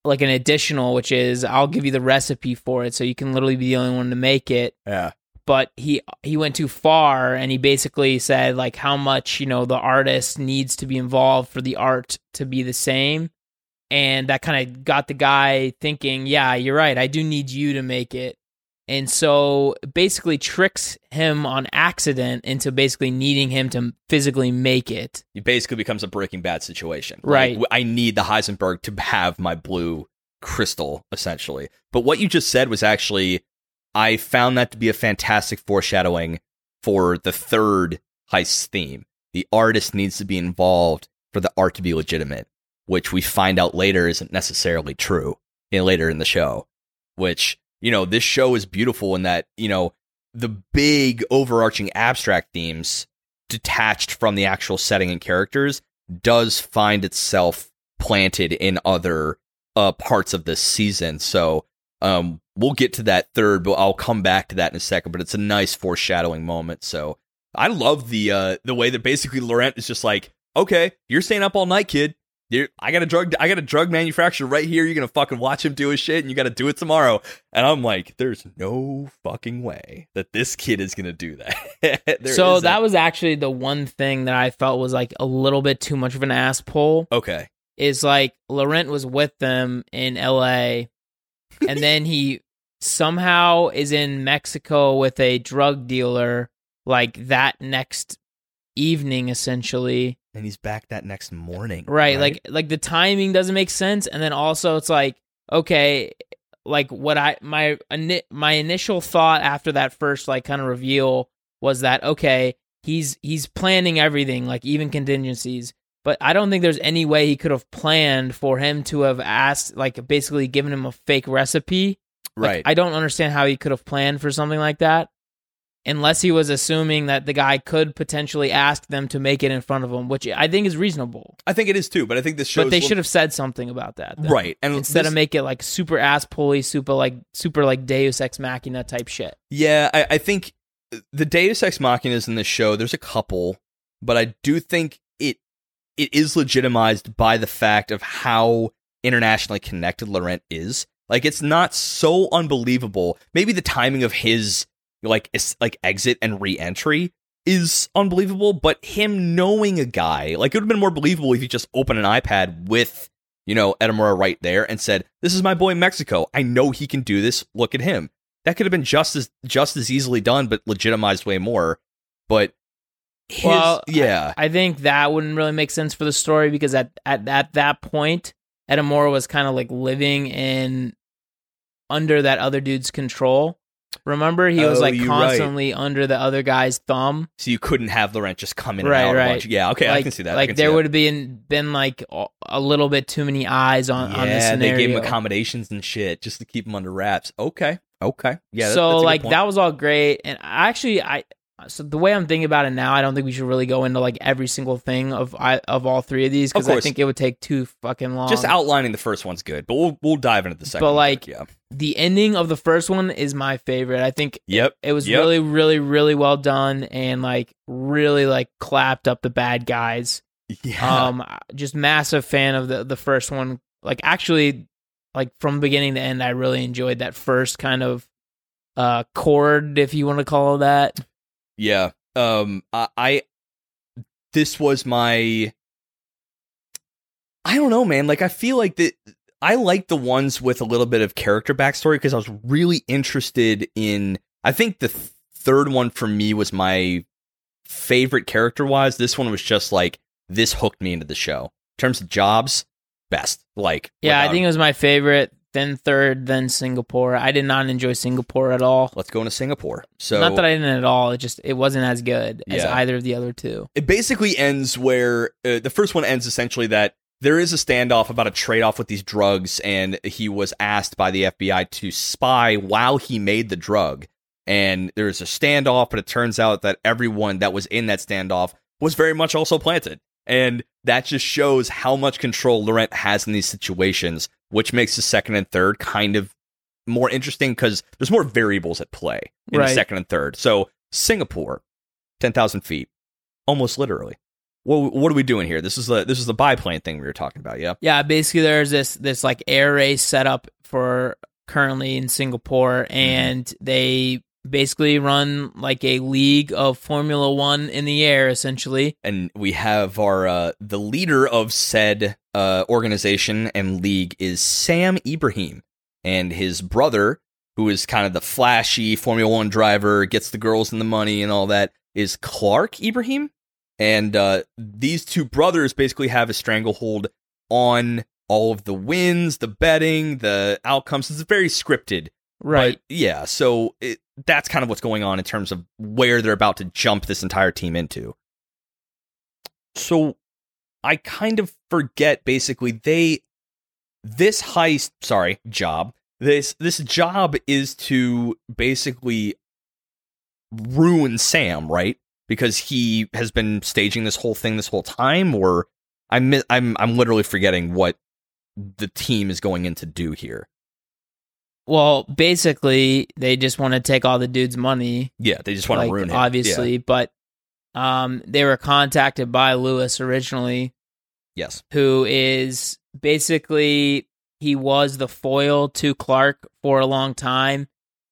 like an additional which is I'll give you the recipe for it so you can literally be the only one to make it Yeah. but he he went too far and he basically said like how much you know the artist needs to be involved for the art to be the same and that kind of got the guy thinking yeah you're right i do need you to make it and so basically tricks him on accident into basically needing him to physically make it It basically becomes a Breaking Bad situation. Right. Like, I need the Heisenberg to have my blue crystal, essentially. But what you just said was actually, I found that to be a fantastic foreshadowing for the third heist theme. The artist needs to be involved for the art to be legitimate, which we find out later isn't necessarily true in later in the show. Which, you know, this show is beautiful in that, you know, the big overarching abstract themes detached from the actual setting and characters does find itself planted in other uh, parts of this season. So um, we'll get to that third, but I'll come back to that in a second. But it's a nice foreshadowing moment. So I love the uh, the way that basically Laurent is just like, okay, you're staying up all night, kid. I got a drug. I got a drug manufacturer right here. You're gonna fucking watch him do his shit, and you got to do it tomorrow. And I'm like, there's no fucking way that this kid is gonna do that. So isn't. that was actually the one thing that i felt was like a little bit too much of an ass pull okay. is like Laurent was with them in LA and then he somehow is in Mexico with a drug dealer like that next evening essentially. And he's back that next morning. Right, like like the timing doesn't make sense and then also it's like okay, like what I my my initial thought after that first like kind of reveal was that okay, he's he's planning everything like even contingencies. But I don't think there's any way he could have planned for him to have asked like basically given him a fake recipe like, right. I don't understand how he could have planned for something like that unless he was assuming that the guy could potentially ask them to make it in front of him, which I think is reasonable. I think it is too, but I think this shows But they should have said something about that. then. right and Instead this- of make it like super ass pulley, super like super like Deus Ex Machina type shit. Yeah, I, I think the Deus Ex Machinas in this show, there's a couple, but I do think it it is legitimized by the fact of how internationally connected Laurent is. Like it's not so unbelievable. Maybe the timing of his like like exit and re-entry is unbelievable, but him knowing a guy, like it would have been more believable if he just opened an iPad with, you know, Edamura right there and said, "This is my boy Mexico. I know he can do this. Look at him." That could have been just as just as easily done, but legitimized way more. But his, Well, yeah, I think that wouldn't really make sense for the story because at at, at that point, Edamura was kind of like living in under that other dude's control. Remember, he was Oh, like you're right. constantly under the other guy's thumb. so you couldn't have Laurent just come in Right, and out right. a bunch. Yeah, okay, I can see that. I Like can see there that. would have been been like a- a little bit too many eyes on on the yeah, scenario. they gave him accommodations and shit just to keep him under wraps. Okay, okay, yeah. that- so that's a good like point. that was all great, and I actually I so the way I'm thinking about it now, I don't think we should really go into like every single thing of I of all three of these because I think it would take too fucking long. Just outlining the first one's good, but we'll we'll dive into the second. But, like, yeah, the ending of the first one is my favorite. I think yep, it was Yep. really, really, really well done, and like really like clapped up the bad guys. yeah. Um, just massive fan of the the first one. Like actually, like from beginning to end, I really enjoyed that first kind of uh chord, if you want to call it that. Yeah. Um I, I this was my I don't know, man. Like I feel like that I like the ones with a little bit of character backstory because I was really interested in I think the th- third one for me was my favorite character wise. This one was just like this hooked me into the show. In terms of jobs, best. Like Yeah, I think it was my favorite. Then third, then Singapore. I did not enjoy Singapore at all. let's go into Singapore. So not that I didn't at all. It just it wasn't as good as either of the other two. it basically ends where uh, the first one ends essentially that there is a standoff about a trade off with these drugs, and he was asked by the FBI to spy while he made the drug. And there's a standoff, but it turns out that everyone that was in that standoff was very much also planted. And that just shows how much control Laurent has in these situations, which makes the second and third kind of more interesting because there's more variables at play in the second and third. So, Singapore, 10,000 feet, almost literally. What, what are we doing here? This is the this is the biplane thing we were talking about, yeah. Yeah, basically there's this this like air race set up for currently in Singapore, mm-hmm. and they basically run like a league of Formula One in the air, essentially. And we have our uh, the leader of said uh, organization and league is Sam Ibrahim, and his brother, who is kind of the flashy Formula One driver, gets the girls and the money and all that, is Clark Ibrahim. And uh, these two brothers basically have a stranglehold on all of the wins, the betting, the outcomes. It's very scripted. Right. But, yeah, so it, that's kind of what's going on in terms of where they're about to jump this entire team into. So I kind of forget basically they this heist, sorry, job. This this job is to basically ruin Sam, right? Because he has been staging this whole thing this whole time or I'm I'm I'm literally forgetting what the team is going in to do here. Well, basically they just want to take all the dude's money, Yeah, they just want like, to ruin him. obviously, but um, they were contacted by Lewis originally, Yes. who is basically he was the foil to Clark for a long time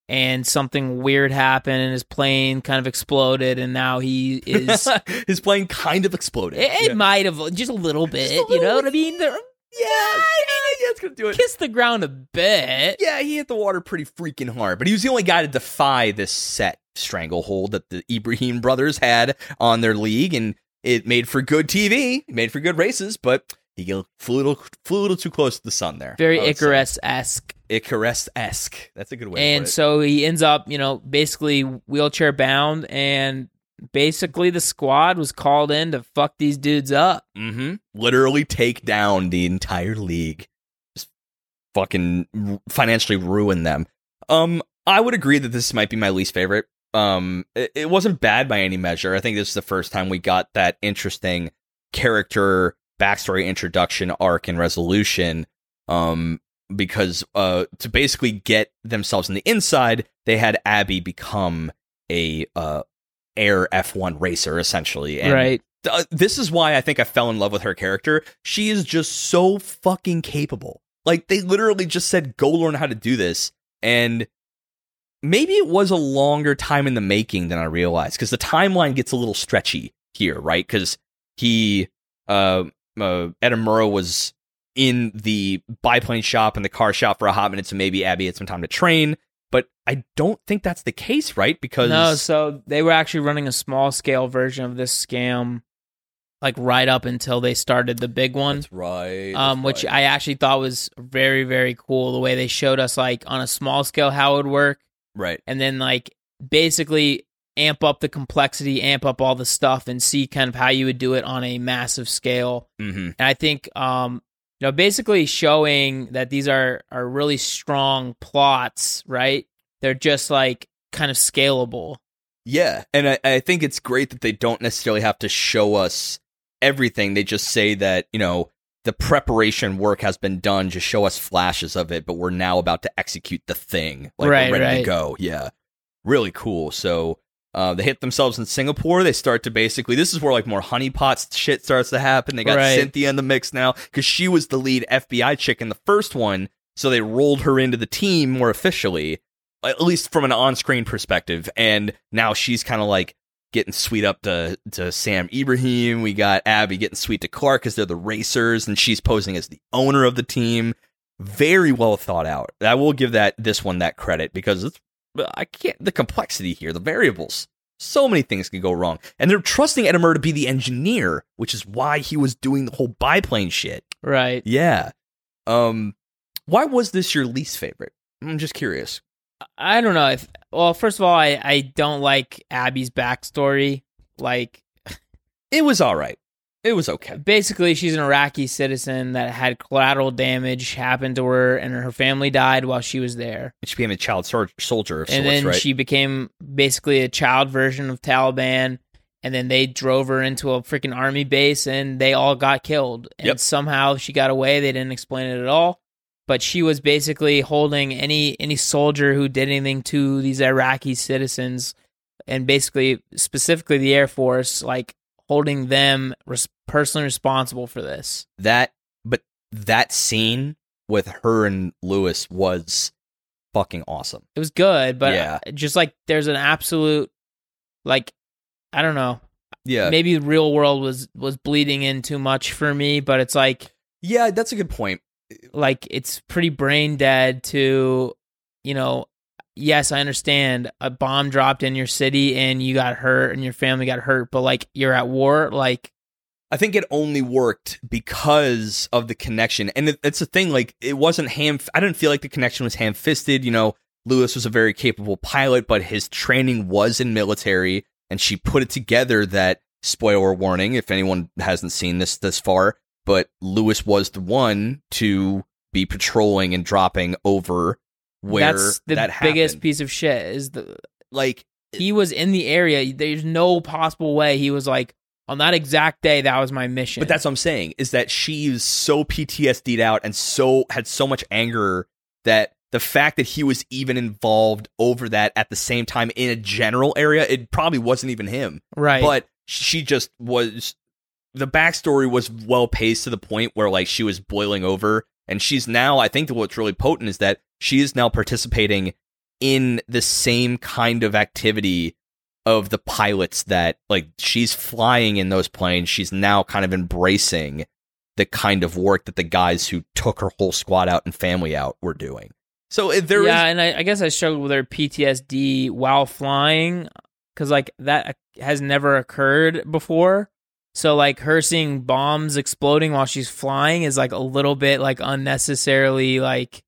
and something weird happened and his plane kind of exploded and now he is His plane kind of exploded. it, it Yeah. might have just a little bit, a you know little what I mean? There- Yeah, yeah, it's gonna do it. Kiss the ground a bit. Yeah, he hit the water pretty freaking hard, but he was the only guy to defy this set stranglehold that the Ibrahim brothers had on their league, and it made for good TV, made for good races, but he flew a little, flew a little too close to the sun there. Very Icarus esque. Icarus esque. That's a good way. And so he ends up, you know, basically wheelchair bound, and basically the squad was called in to fuck these dudes up. Mm-hmm. Literally take down the entire league. Just fucking financially ruin them. Um, I would agree that this might be my least favorite. Um, it, it wasn't bad by any measure. I think this is the first time we got that interesting character backstory introduction arc and resolution. Um, because uh, to basically get themselves in the inside, they had Abby become a uh air F1 racer essentially. And right. Th- this is why I think I fell in love with her character. She is just so fucking capable. Like they literally just said go learn how to do this and maybe it was a longer time in the making than I realized because the timeline gets a little stretchy here, right? Because he, uh, uh, Edamura was in the biplane shop and the car shop for a hot minute, so maybe Abby had some time to train. But I don't think that's the case, right? Because no, so they were actually running a small scale version of this scam, like right up until they started the big one. That's right. That's um, which right. I actually thought was very very cool. The way they showed us like on a small scale how it would work, right? And then like basically amp up the complexity, amp up all the stuff, and see kind of how you would do it on a massive scale. Mm-hmm. And I think, um, know, basically showing that these are are really strong plots, right? They're just like kind of scalable. Yeah, and I, I think it's great that they don't necessarily have to show us everything. They just say that you know the preparation work has been done. Just show us flashes of it, but we're now about to execute the thing. Like right, we're ready right. to go. Yeah, really cool. So uh, they hit themselves in Singapore. They start to basically. This is where like more honeypots shit starts to happen. They got Right. Cynthia in the mix now because she was the lead FBI chick in the first one. So they rolled her into the team more officially, at least from an on-screen perspective. And now she's kind of like getting sweet up to to Sam Ibrahim. We got Abby getting sweet to Clark because they're the racers, and she's posing as the owner of the team. Very well thought out. I will give that this one that credit because it's I can't the complexity here, the variables. So many things can go wrong. And they're trusting Edamura to be the engineer, which is why he was doing the whole biplane shit. Right. Yeah. Um why was this your least favorite? I'm just curious. I don't know if. Well, first of all, I I don't like Abby's backstory. Like, It was all right. It was okay. basically, she's an Iraqi citizen that had collateral damage happen to her, and her family died while she was there. She became a child sol- soldier of and sorts, then right? she became basically a child version of Taliban. And then they drove her into a freaking army base, and they all got killed. And Yep. somehow she got away. They didn't explain it at all. But she was basically holding any any soldier who did anything to these Iraqi citizens, and basically specifically the Air Force, like holding them res- personally responsible for this. that but that scene with her and Lewis was fucking awesome. It was good, but Yeah. Uh, just like there's an absolute, like, I don't know, Yeah. maybe the real world was was bleeding in too much for me but it's like Yeah, that's a good point. like it's pretty brain dead to you know yes i understand a bomb dropped in your city and you got hurt and your family got hurt but like you're at war like I think it only worked because of the connection. And it, it's the thing, like, it wasn't ham. I didn't feel like the connection was ham fisted. You know, Lewis was a very capable pilot, but his training was in military. And she put it together that, spoiler warning, if anyone hasn't seen this this far, but Lewis was the one to be patrolling and dropping over where that's the that biggest happened. piece of shit is the Like, he was in the area there's no possible way he was like on that exact day that was my mission But that's what I'm saying is that she is so PTSD'd out and so had so much anger that the fact that he was even involved over that at the same time in a general area, it probably wasn't even him. right But she just was the backstory was well paced to the point where like she was boiling over and she's now I think that what's really potent is that she is now participating in the same kind of activity of the pilots that like she's flying in those planes she's now kind of embracing the kind of work that the guys who took her whole squad out and family out were doing. So if there is yeah, and I, I guess I struggled with her PTSD while flying because like that uh, has never occurred before. So like her seeing bombs exploding while she's flying is like a little bit like unnecessarily like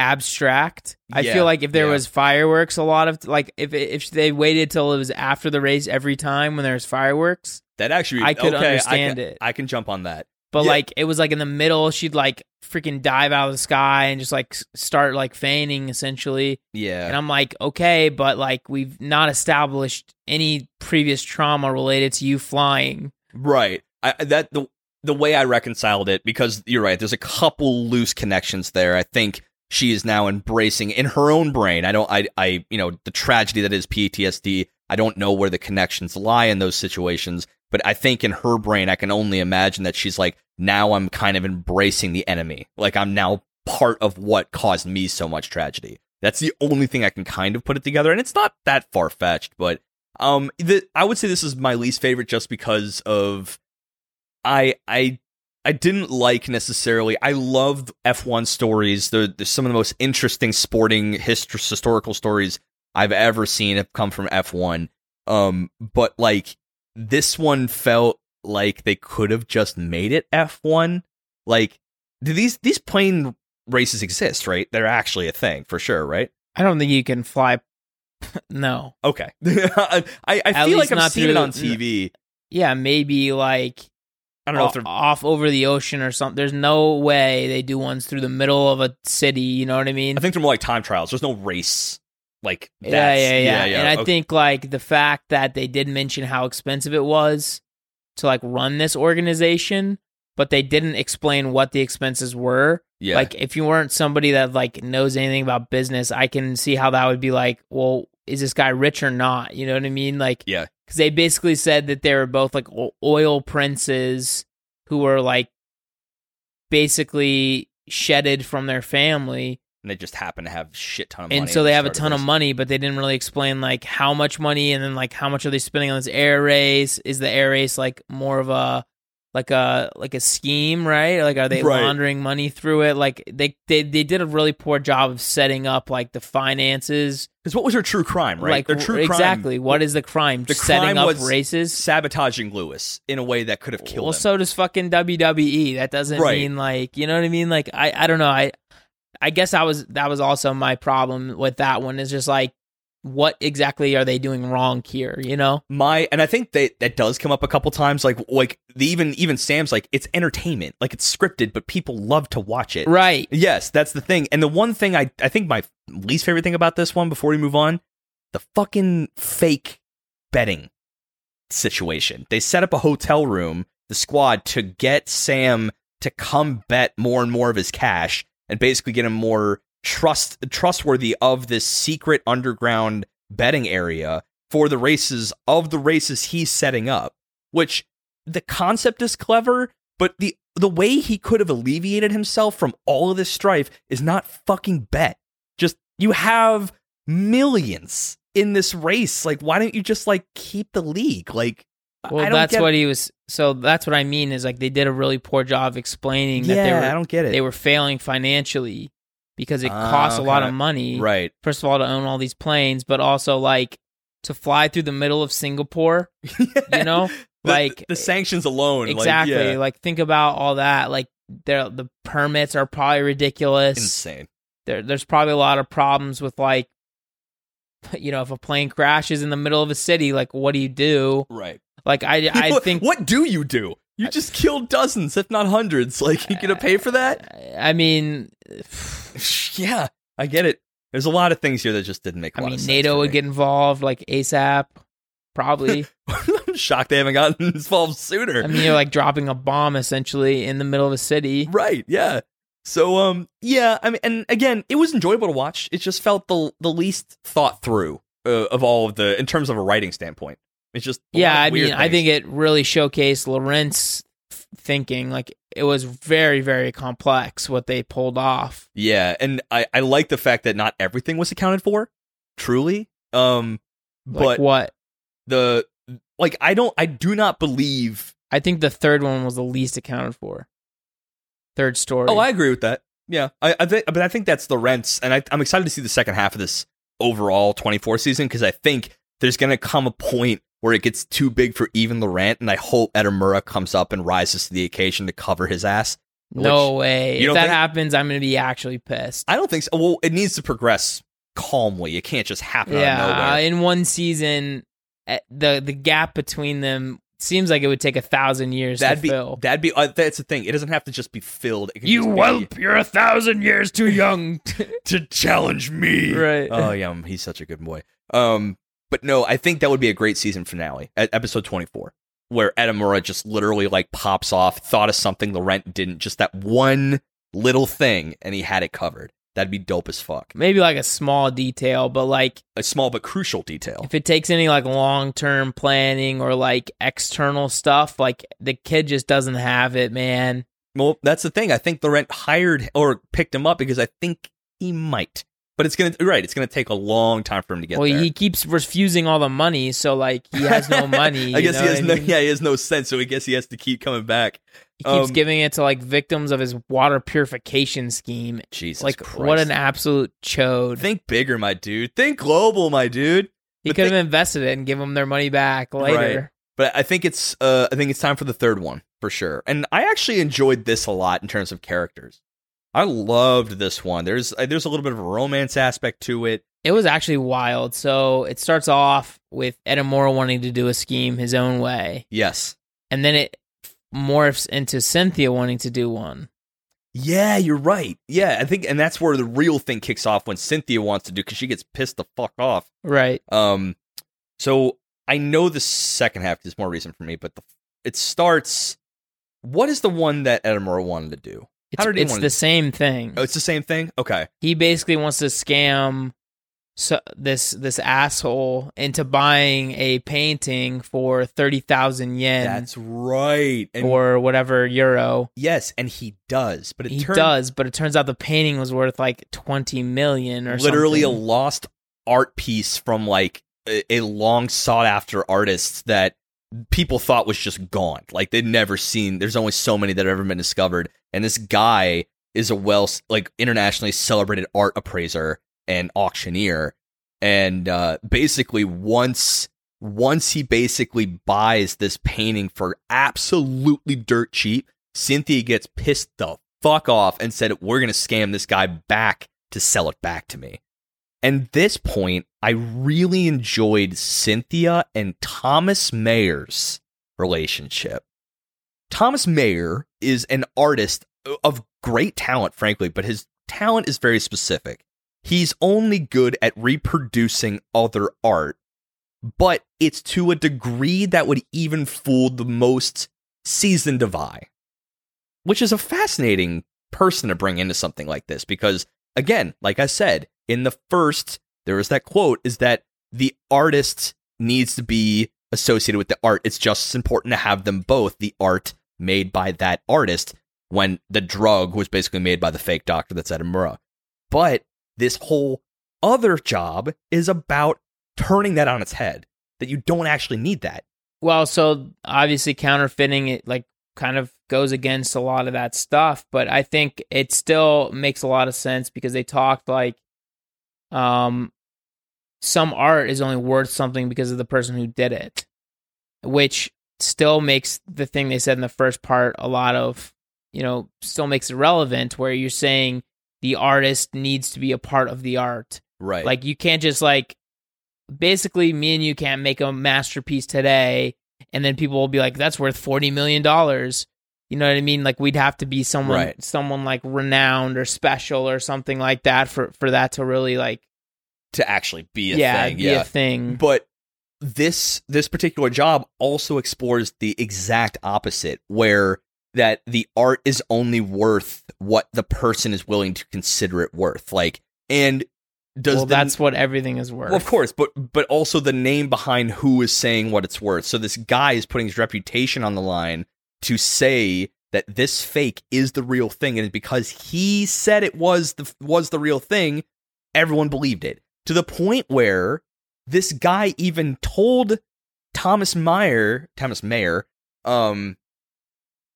abstract. I Yeah, feel like if there yeah. was fireworks, a lot of like if if they waited till it was after the race every time when there's fireworks, that actually I could okay, understand I can, it. I can jump on that. but Yeah. like it was like in the middle, she'd like freaking dive out of the sky and just like start like feigning essentially. Yeah. And I'm like, okay, but like we've not established any previous trauma related to you flying. Right. I that the the way I reconciled it because you're right. There's a couple loose connections there. I think she is now embracing in her own brain. I don't. I. I. You know the tragedy that is PTSD. I don't know where the connections lie in those situations, but I think in her brain, I can only imagine that she's like, now I'm kind of embracing the enemy. Like I'm now part of what caused me so much tragedy. That's the only thing I can kind of put it together, and it's not that far fetched, but um, the, I would say this is my least favorite just because of I I I didn't like necessarily. I loved F1 stories. They're, they're some of the most interesting sporting hist- historical stories I've ever seen have come from F1. Um, but like this one felt like they could have just made it F1. Like, do these these plane races exist? Right? They're actually a thing for sure, right? I don't think you can fly. no. Okay. I I At feel like I've not seen it on TV. Yeah, maybe like I don't know if they're off over the ocean or something. There's no way they do ones through the middle of a city. You know what I mean? I think they're more like time trials. There's no race like that. yeah, that's- yeah, yeah, And I think like the fact that they did mention how expensive it was to like run this organization, but they didn't explain what the expenses were. yeah, Like if you weren't somebody that like knows anything about business, I can see how that would be like, well, is this guy rich or not? You know what I mean? Like yeah, because they basically said that they were both like oil princes who were like basically shedded from their family and they just happen to have shit ton of money. and so they have a ton of this. money but they didn't really explain like how much money and then like how much are they spending on this air race is the air race like more of a like a like a scheme right like are they Right. laundering money through it like they, they they did a really poor job of setting up like the finances Because what was their true crime, right? like their true crime, exactly what is the crime The setting crime up was races sabotaging Lewis in a way that could have killed well, him. so does fucking WWE. That doesn't Right. mean like you know what I mean. Like I, I don't know. I, I guess I was that was also my problem with that one. Is just like, what exactly are they doing wrong here? You know? My and I think that that does come up a couple times. Like like the even even Sam's like it's entertainment, like it's scripted, but people love to watch it. Right. Yes, that's the thing. And the one thing I I think my least favorite thing about this one before we move on, the fucking fake betting situation. They set up a hotel room, the squad, to get Sam to come bet more and more of his cash and basically get him more trust trustworthy of this secret underground betting area for the races of the races he's setting up. Which the concept is clever, but the the way he could have alleviated himself from all of this strife is not fucking bet. Just you have millions in this race. Like, why don't you just like keep the league? Like, Well, that's what he was. So that's what I mean. Is like they did a really poor job explaining yeah, that they I don't get it. they were failing financially because it Ah, costs a lot of money. right. First of all, to own all these planes, but also like to fly through the middle of Singapore. You know, The- like the, sanctions alone, like, exactly yeah, like think about all that like there the permits are probably ridiculous insane. there, there's probably a lot of problems with like you know if a plane crashes in the middle of a city like what do you do Right. like i i think What do you do? You just killed dozens, if not hundreds. Like, you gonna pay for that? i mean yeah, I get it. There's a lot of things here that just didn't make. I i mean nato would get involved like asap probably I'm shocked they haven't gotten involved sooner. i mean you're like dropping a bomb essentially in the middle of a city Right, yeah. So um yeah, I mean and again, it was enjoyable to watch. It just felt the the least thought through uh, of all of the in terms of a writing standpoint. It's just yeah i mean i think it really showcased Laurent's thinking like it was very very complex what they pulled off Yeah, and I I like the fact that not everything was accounted for, truly. Um like but what the like I don't I do not believe i think the third one was the least accounted for third story. Oh, I agree with that. Yeah, I, I think, but I think that's Laurent's, and I, I'm excited to see the second half of this overall 24 season because I think there's going to come a point where it gets too big for even Laurent, and I hope Edamura comes up and rises to the occasion to cover his ass. no way. you If that think- happens, I'm going to be actually pissed. I don't think so. Well, it needs to progress calmly. It can't just happen out of yeah, nowhere. in one season, eh, the the gap between them seems like it would take a thousand years That'd to be fill. that'd be uh, that's the thing. It doesn't have to just be filled. It can you just be- whelp! You're a thousand years too young. to challenge me. right. Oh yeah, he's such a good boy. Um, but no, I think that would be a great season finale at episode twenty four, where Edamura just literally like pops off, thought of something Laurent didn't, just that one little thing, and he had it covered. That'd be dope as fuck. Maybe like a small detail, but like A small but crucial detail. if it takes any like long term planning or like external stuff, like the kid just doesn't have it, man. Well, that's the thing. I think Laurent hired or picked him up because I think he might. But it's gonna right. It's gonna take a long time for him to get there. well, there. he keeps refusing all the money, so like he has no money. I guess he has no. mean? Yeah, he has no sense. So I guess he has to keep coming back. He keeps Um, giving it to like victims of his water purification scheme. Jesus, like Christ. what an absolute chode. Think bigger, my dude. Think global, my dude. he could have invested it and give them their money back later. But I think it's uh I think it's time for the third one for sure. And I actually enjoyed this a lot in terms of characters. I loved this one. There's uh, there's a little bit of a romance aspect to it. It was actually wild. So it starts off with Edamura wanting to do a scheme his own way, Yes. and then it morphs into Cynthia wanting to do one. Yeah, you're right. Yeah, I think and that's where the real thing kicks off when Cynthia wants to do cuz she gets pissed the fuck off. Right. Um so I know the second half is more recent for me, but the, it starts what is the one that Edamura wanted to do? It's, it's the same thing. Oh, it's the same thing? Okay. he basically wants to scam so this this asshole into buying a painting for thirty thousand yen That's right. And or whatever euro. yes, and he does. But it He turns does, but it turns out the painting was worth like twenty million or literally a lost art piece from like a, a long sought after artist that people thought was just gone. Like they'd never seen. There's only so many that have ever been discovered, and this guy is a well like internationally celebrated art appraiser and auctioneer, and uh, basically once. Once he basically buys this painting for absolutely dirt cheap, Cynthia gets pissed the fuck off and said, We're to scam this guy back to sell it back to me. And this point, I really enjoyed Cynthia and Thomas Mayer's relationship. Thomas Mayer is an artist of great talent, frankly, but his talent is very specific. He's only good at reproducing other art, but it's to a degree that would even fool the most seasoned of eye, which is a fascinating person to bring into something like this because, again, like I said, in the first, there was that quote is that the artist needs to be associated with the art. It's just as important to have them both, the art made by that artist, when the drug was basically made by the fake doctor that's Edamura. But this whole other job is about turning that on its head, that you don't actually need that. Well, so obviously counterfeiting it like kind of goes against a lot of that stuff, but I think it still makes a lot of sense because they talked like um some art is only worth something because of the person who did it, which still makes the thing they said in the first part a lot of, you know, still makes it relevant where you're saying the artist needs to be a part of the art. Right. Like you can't just like basically me and you can't make a masterpiece today and then people will be like that's worth 40 million dollars. You know what I mean? Like we'd have to be someone Right. someone like renowned or special or something like that for for that to really like to actually be a yeah, thing. be Yeah. a thing. But this this particular job also explores the exact opposite, where that the art is only worth what the person is willing to consider it worth. Like, and does well, the, that's what everything is worth. well, of course, but but also the name behind who is saying what it's worth. So this guy is putting his reputation on the line to say that this fake is the real thing, and because he said it was the was the real thing, everyone believed it to the point where this guy even told Thomas Meyer, Thomas Mayer, um,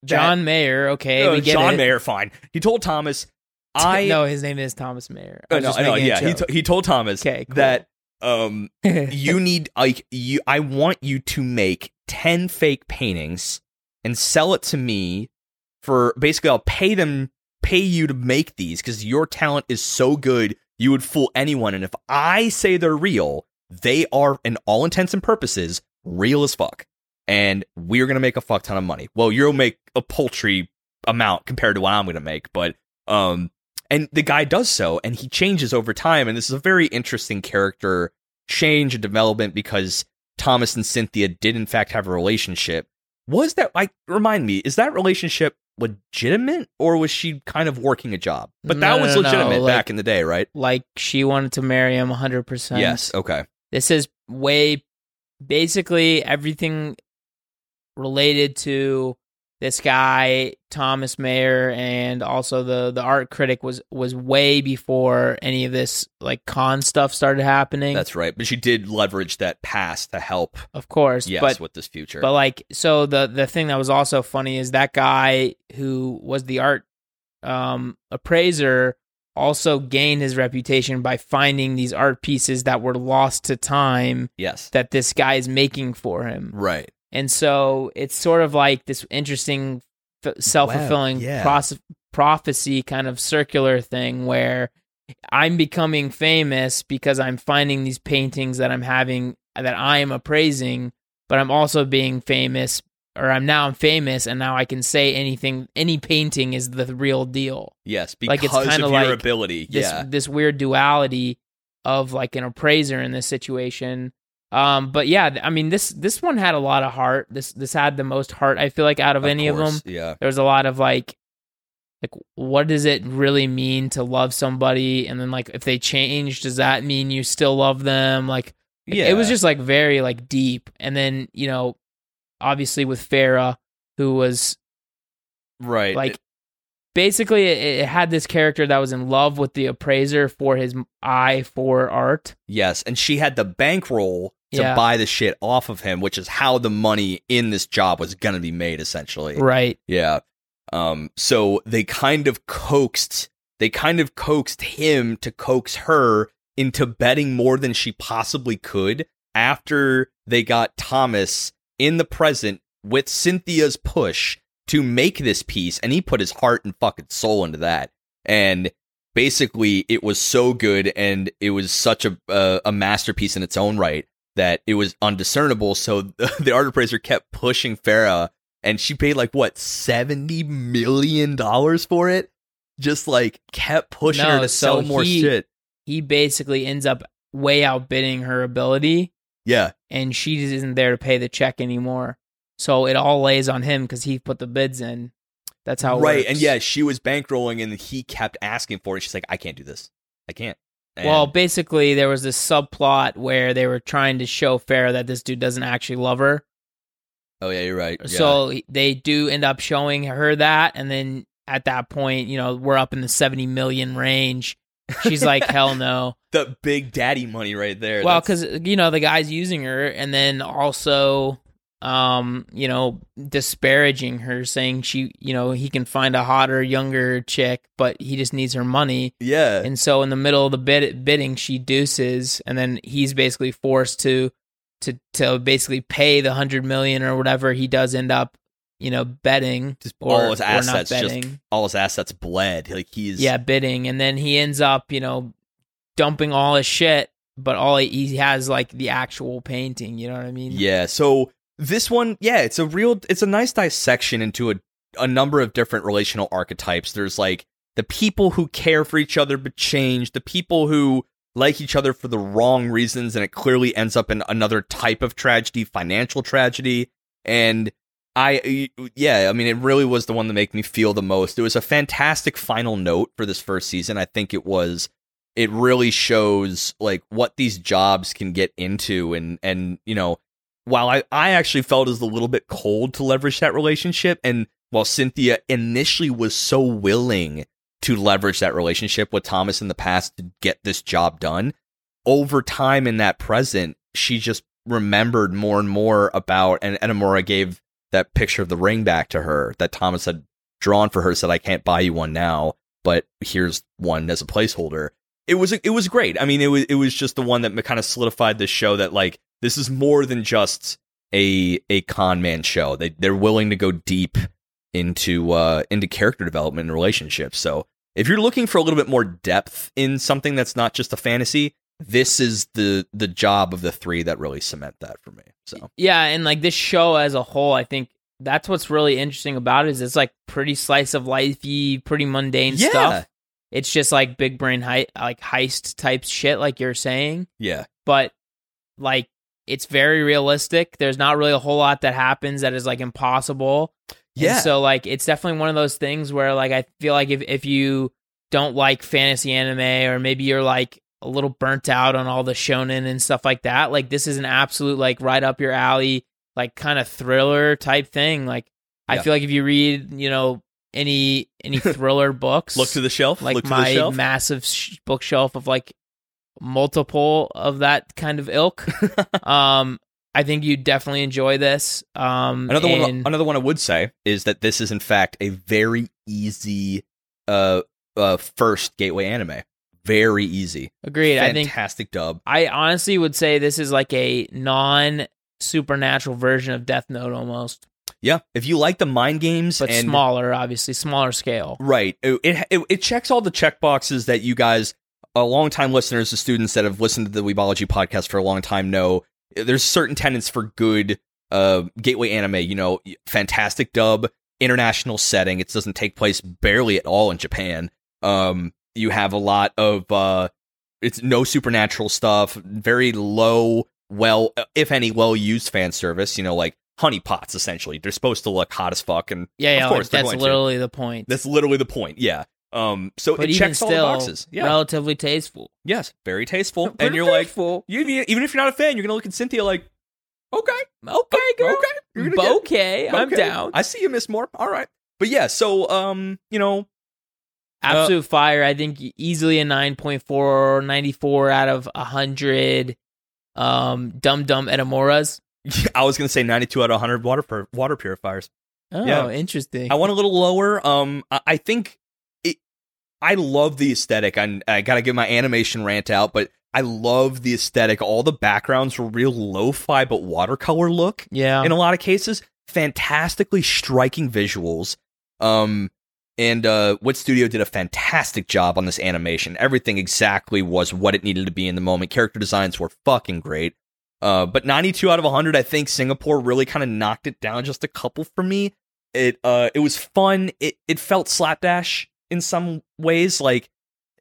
John Mayer. Okay, uh, we get John it. Mayer, fine. He told Thomas, I no, his name is Thomas Mayer. I Uh, was no, just I know, making a yeah. He, t- he told Thomas Okay, cool. that um you need like you I want you to make 10 fake paintings and sell it to me for basically I'll pay them pay you to make these cuz your talent is so good you would fool anyone. And if I say they're real they are in all intents and purposes real as fuck. And we're to make a fuck ton of money. Well, you'll make a paltry amount compared to what I'm to make, but um and the guy does so and he changes over time and this is a very interesting character change and development because thomas and cynthia did in fact have a relationship was that like remind me is that relationship legitimate or was she kind of working a job? But that No, was no, no, legitimate like- back in the day right? like she wanted to marry him 100%. yes okay. This is way basically everything related to this guy Thomas Mayer and also the the art critic was was way before any of this like con stuff started happening. that's right but she did leverage that past to help of course, yes but with this future But like, so the the thing that was also funny is that guy who was the art um, appraiser also gained his reputation by finding these art pieces that were lost to time yes that this guy is making for him. right And so it's sort of like this interesting self fulfilling yeah. pros- prophecy kind of circular thing where I'm becoming famous because I'm finding these paintings that I'm having that I am appraising, but I'm also being famous or I'm now I'm famous and now I can say anything any painting is the real deal. yes Like, because it's kinda of your like ability This yeah this weird duality of like an appraiser in this situation. Um, but yeah, I mean this this one had a lot of heart. This this had the most heart I feel like out of, any of them. yeah. There was a lot of like like what does it really mean to love somebody? And then like if they change does that mean you still love them? Like yeah it was just like very like deep. And then you know obviously with Farah who was right like basically it, it had this character that was in love with the appraiser for his eye for art. Yes, and she had the bankroll to Yeah. buy the shit off of him, which is how the money in this job was gonna be made, essentially. right Yeah. Um. So they kind of coaxed. They kind of coaxed him to coax her into betting more than she possibly could after they got Thomas in the present with Cynthia's push to make this piece, and he put his heart and fucking soul into that. And basically, it was so good, and it was such a uh, a masterpiece in its own right that it was undiscernible. So the, the art appraiser kept pushing Farah, and she paid like what seventy million dollars for it. Just like kept pushing No, her to so sell more he- shit. he basically ends up way outbidding her ability Yeah, and she just isn't there to pay the check anymore. So it all lays on him because he put the bids in. That's how it right. works. And yeah, she was bankrolling, and he kept asking for it. She's like, "I can't do this. I can't." And- Well, basically, there was this subplot where they were trying to show Farah that this dude doesn't actually love her. oh yeah, you're right. Yeah. So they do end up showing her that, and then at that point, you know, we're up in the seventy million range. She's like, "Hell no." the big daddy money right there. Well, because you know the guy's using her, and then also, um, you know, disparaging her, saying she, you know, he can find a hotter, younger chick, but he just needs her money. yeah, And so, in the middle of the bid- bidding, she deuces, and then he's basically forced to, to, to basically pay the hundred million or whatever he does end up, you know, betting just or, all his assets, just all his assets bled. Like he's Yeah, bidding, and then he ends up, you know, dumping all his shit, but all he has like the actual painting. You know what I mean? Yeah. So this one, yeah, it's a real, it's a nice dissection into a, a number of different relational archetypes. There's like the people who care for each other but change, the people who like each other for the wrong reasons, and it clearly ends up in another type of tragedy, financial tragedy. And I, yeah, I mean, it really was the one that made me feel the most. It was a fantastic final note for this first season. I think it was it really shows like what these jobs can get into and and you know while I, I actually felt as a little bit cold to leverage that relationship and while cynthia initially was so willing to leverage that relationship with thomas in the past to get this job done over time in that present she just remembered more and more about and Edamura gave that picture of the ring back to her that Thomas had drawn for her. Said, "I can't buy you one now, but here's one as a placeholder." It was it was great. I mean, it was it was just the one that kind of solidified the show that like this is more than just a a con man show. They they're willing to go deep into uh into character development and relationships. So if you're looking for a little bit more depth in something that's not just a fantasy, this is the the job of the three that really cement that for me. So Yeah, and like this show as a whole, I think that's what's really interesting about it is it's like pretty slice of lifey, pretty mundane Yeah. stuff. It's just like big brain hei- like heist type shit, like you're saying. yeah, But like it's very realistic. There's not really a whole lot that happens that is like impossible. And yeah, so like it's definitely one of those things where like I feel like if if you don't like fantasy anime or maybe you're like a little burnt out on all the shonen and stuff like that, like this is an absolute like right up your alley, like kind of thriller type thing. Like I feel like if you read, you know, any any thriller books, look to the shelf. like look to the my shelf. massive sh- bookshelf of like multiple of that kind of ilk. um, I think you definitely enjoy this. Um, Another one, another one I would say is that this is in fact a very easy, uh, uh, first gateway anime. Very easy. agreed. I think Fantastic dub. I honestly would say this is like a non supernatural version of Death Note almost, Yeah, if you like the mind games but and smaller, obviously smaller scale. Right. It, it it checks all the check boxes that you guys, longtime listeners, the students that have listened to the Weebology podcast for a long time know. There's certain tenets for good uh gateway anime. You know, fantastic dub, international setting. It doesn't take place barely at all in Japan. Um, you have a lot of uh, it's no supernatural stuff. Very low, well, if any, well used fan service. You know, like honeypots. Essentially, they're supposed to look hot as fuck and Yeah, Of yeah, course like, that's going to. literally the point. that's literally the point. Yeah. Um. So but it checks all still, the boxes. Yeah. relatively tasteful. yes. Very tasteful. and you're like, tasteful. you even if you're not a fan, you're gonna look at Cynthia like, okay, okay, girl, okay, get- okay, I'm okay. down. I see you, Miss Moore. All right. But yeah. So um, you know, Absolute fire. I think easily a 9.4, 94 out of 100 um, dumb dumb Edamuras. I was gonna say 92 out of 100 water pur- water purifiers. Oh, Yeah. interesting. I went a little lower. Um, I, I think. I love the aesthetic. I, I gotta give my animation rant out, but I love the aesthetic. All the backgrounds were real lo-fi, but watercolor look. yeah. in a lot of cases. Fantastically striking visuals. Um, and uh, Wit Studio did a fantastic job on this animation. Everything exactly was what it needed to be in the moment. Character designs were fucking great. Uh, but 92 out of 100, I think Singapore really kind of knocked it down just a couple for me. It uh, it was fun. It it felt slapdash in some ways. Like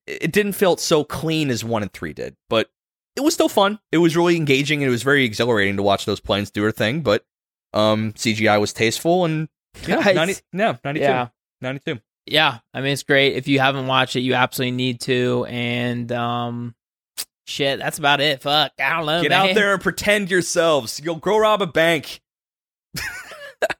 it didn't feel so clean as one and three did, but it was still fun. It was really engaging and it was very exhilarating to watch those planes do their thing. But um, CGI was tasteful and yeah, Nice. 90, no, 92, yeah. 92. Yeah. I mean, it's great. If you haven't watched it, you absolutely need to. And um, shit, that's about it. Fuck. I don't know. Get man. out there and pretend yourselves. You'll go rob a bank.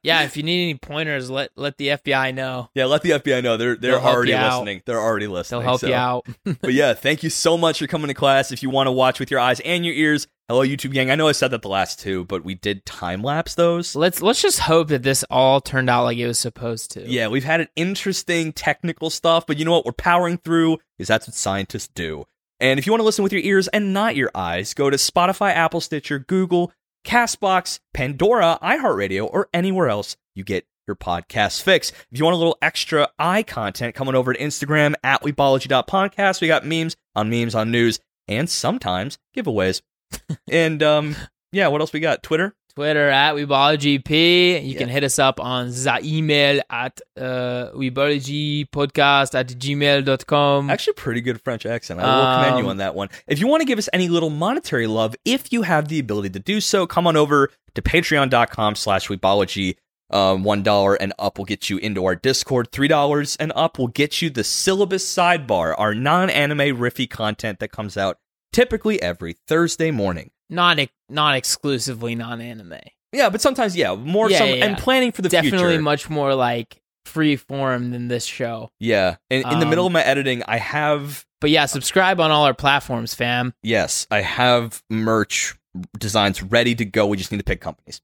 Yeah. If you need any pointers, let let the FBI know. Yeah, let the FBI know they're they're They'll already listening. They're already listening. They'll help so- you out. but yeah, thank you so much for coming to class. If you want to watch with your eyes and your ears, hello YouTube gang. I know I said that the last two, but we did time lapse those. let's let's just hope that this all turned out like it was supposed to. Yeah, we've had an interesting technical stuff, but you know what? We're powering through because that's what scientists do. And if you want to listen with your ears and not your eyes, go to Spotify, Apple, Stitcher, Google, Castbox, Pandora, iHeartRadio, or anywhere else you get your podcast fix. If you want a little extra eye content, coming over to Instagram at weebology.podcast. We got memes on memes on news and sometimes giveaways. and um, yeah, what else we got? Twitter. Twitter at WeebologyP. You Yeah. can hit us up on the email at uh, WeebologyPodcast at gmail.com. Actually, pretty good French accent. I will commend you Um, on that one. If you want to give us any little monetary love, if you have the ability to do so, come on over to patreon.com slash weebology. Um, one dollar and up will get you into our Discord. Three dollars and up will get you the syllabus sidebar, our non-anime riffy content that comes out typically every Thursday morning. Not not exclusively non anime. Yeah, but sometimes, yeah, more Yeah, some yeah, and planning for the Definitely future. much more like free form than this show. yeah, and in the Um, middle of my editing, I have But yeah, subscribe on all our platforms, fam. Yes, I have merch designs ready to go. We just need to pick companies.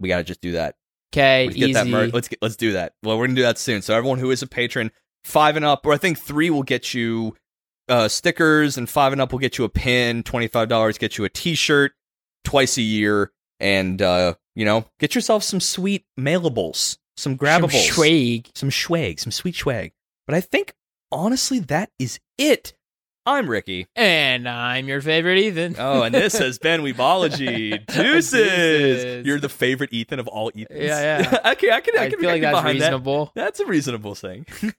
We got to just do that. Okay, easy. get that merch. Let's get, let's do that. Well, we're gonna do that soon. So everyone who is a patron, five and up, or I think three will get you uh, stickers, and five and up will get you a pin. Twenty five dollars get you a T shirt twice a year, and uh, you know, get yourself some sweet mailables, some grabables, Some swag. some swag, some sweet swag. But I think honestly, that is it. I'm Ricky. And I'm your favorite Ethan. Oh, and this has been Weebology. Deuces. Deuces. You're the favorite Ethan of all Ethans. Yeah, yeah. okay, I can. I, I can feel like that's behind that. reasonable. That's a reasonable thing.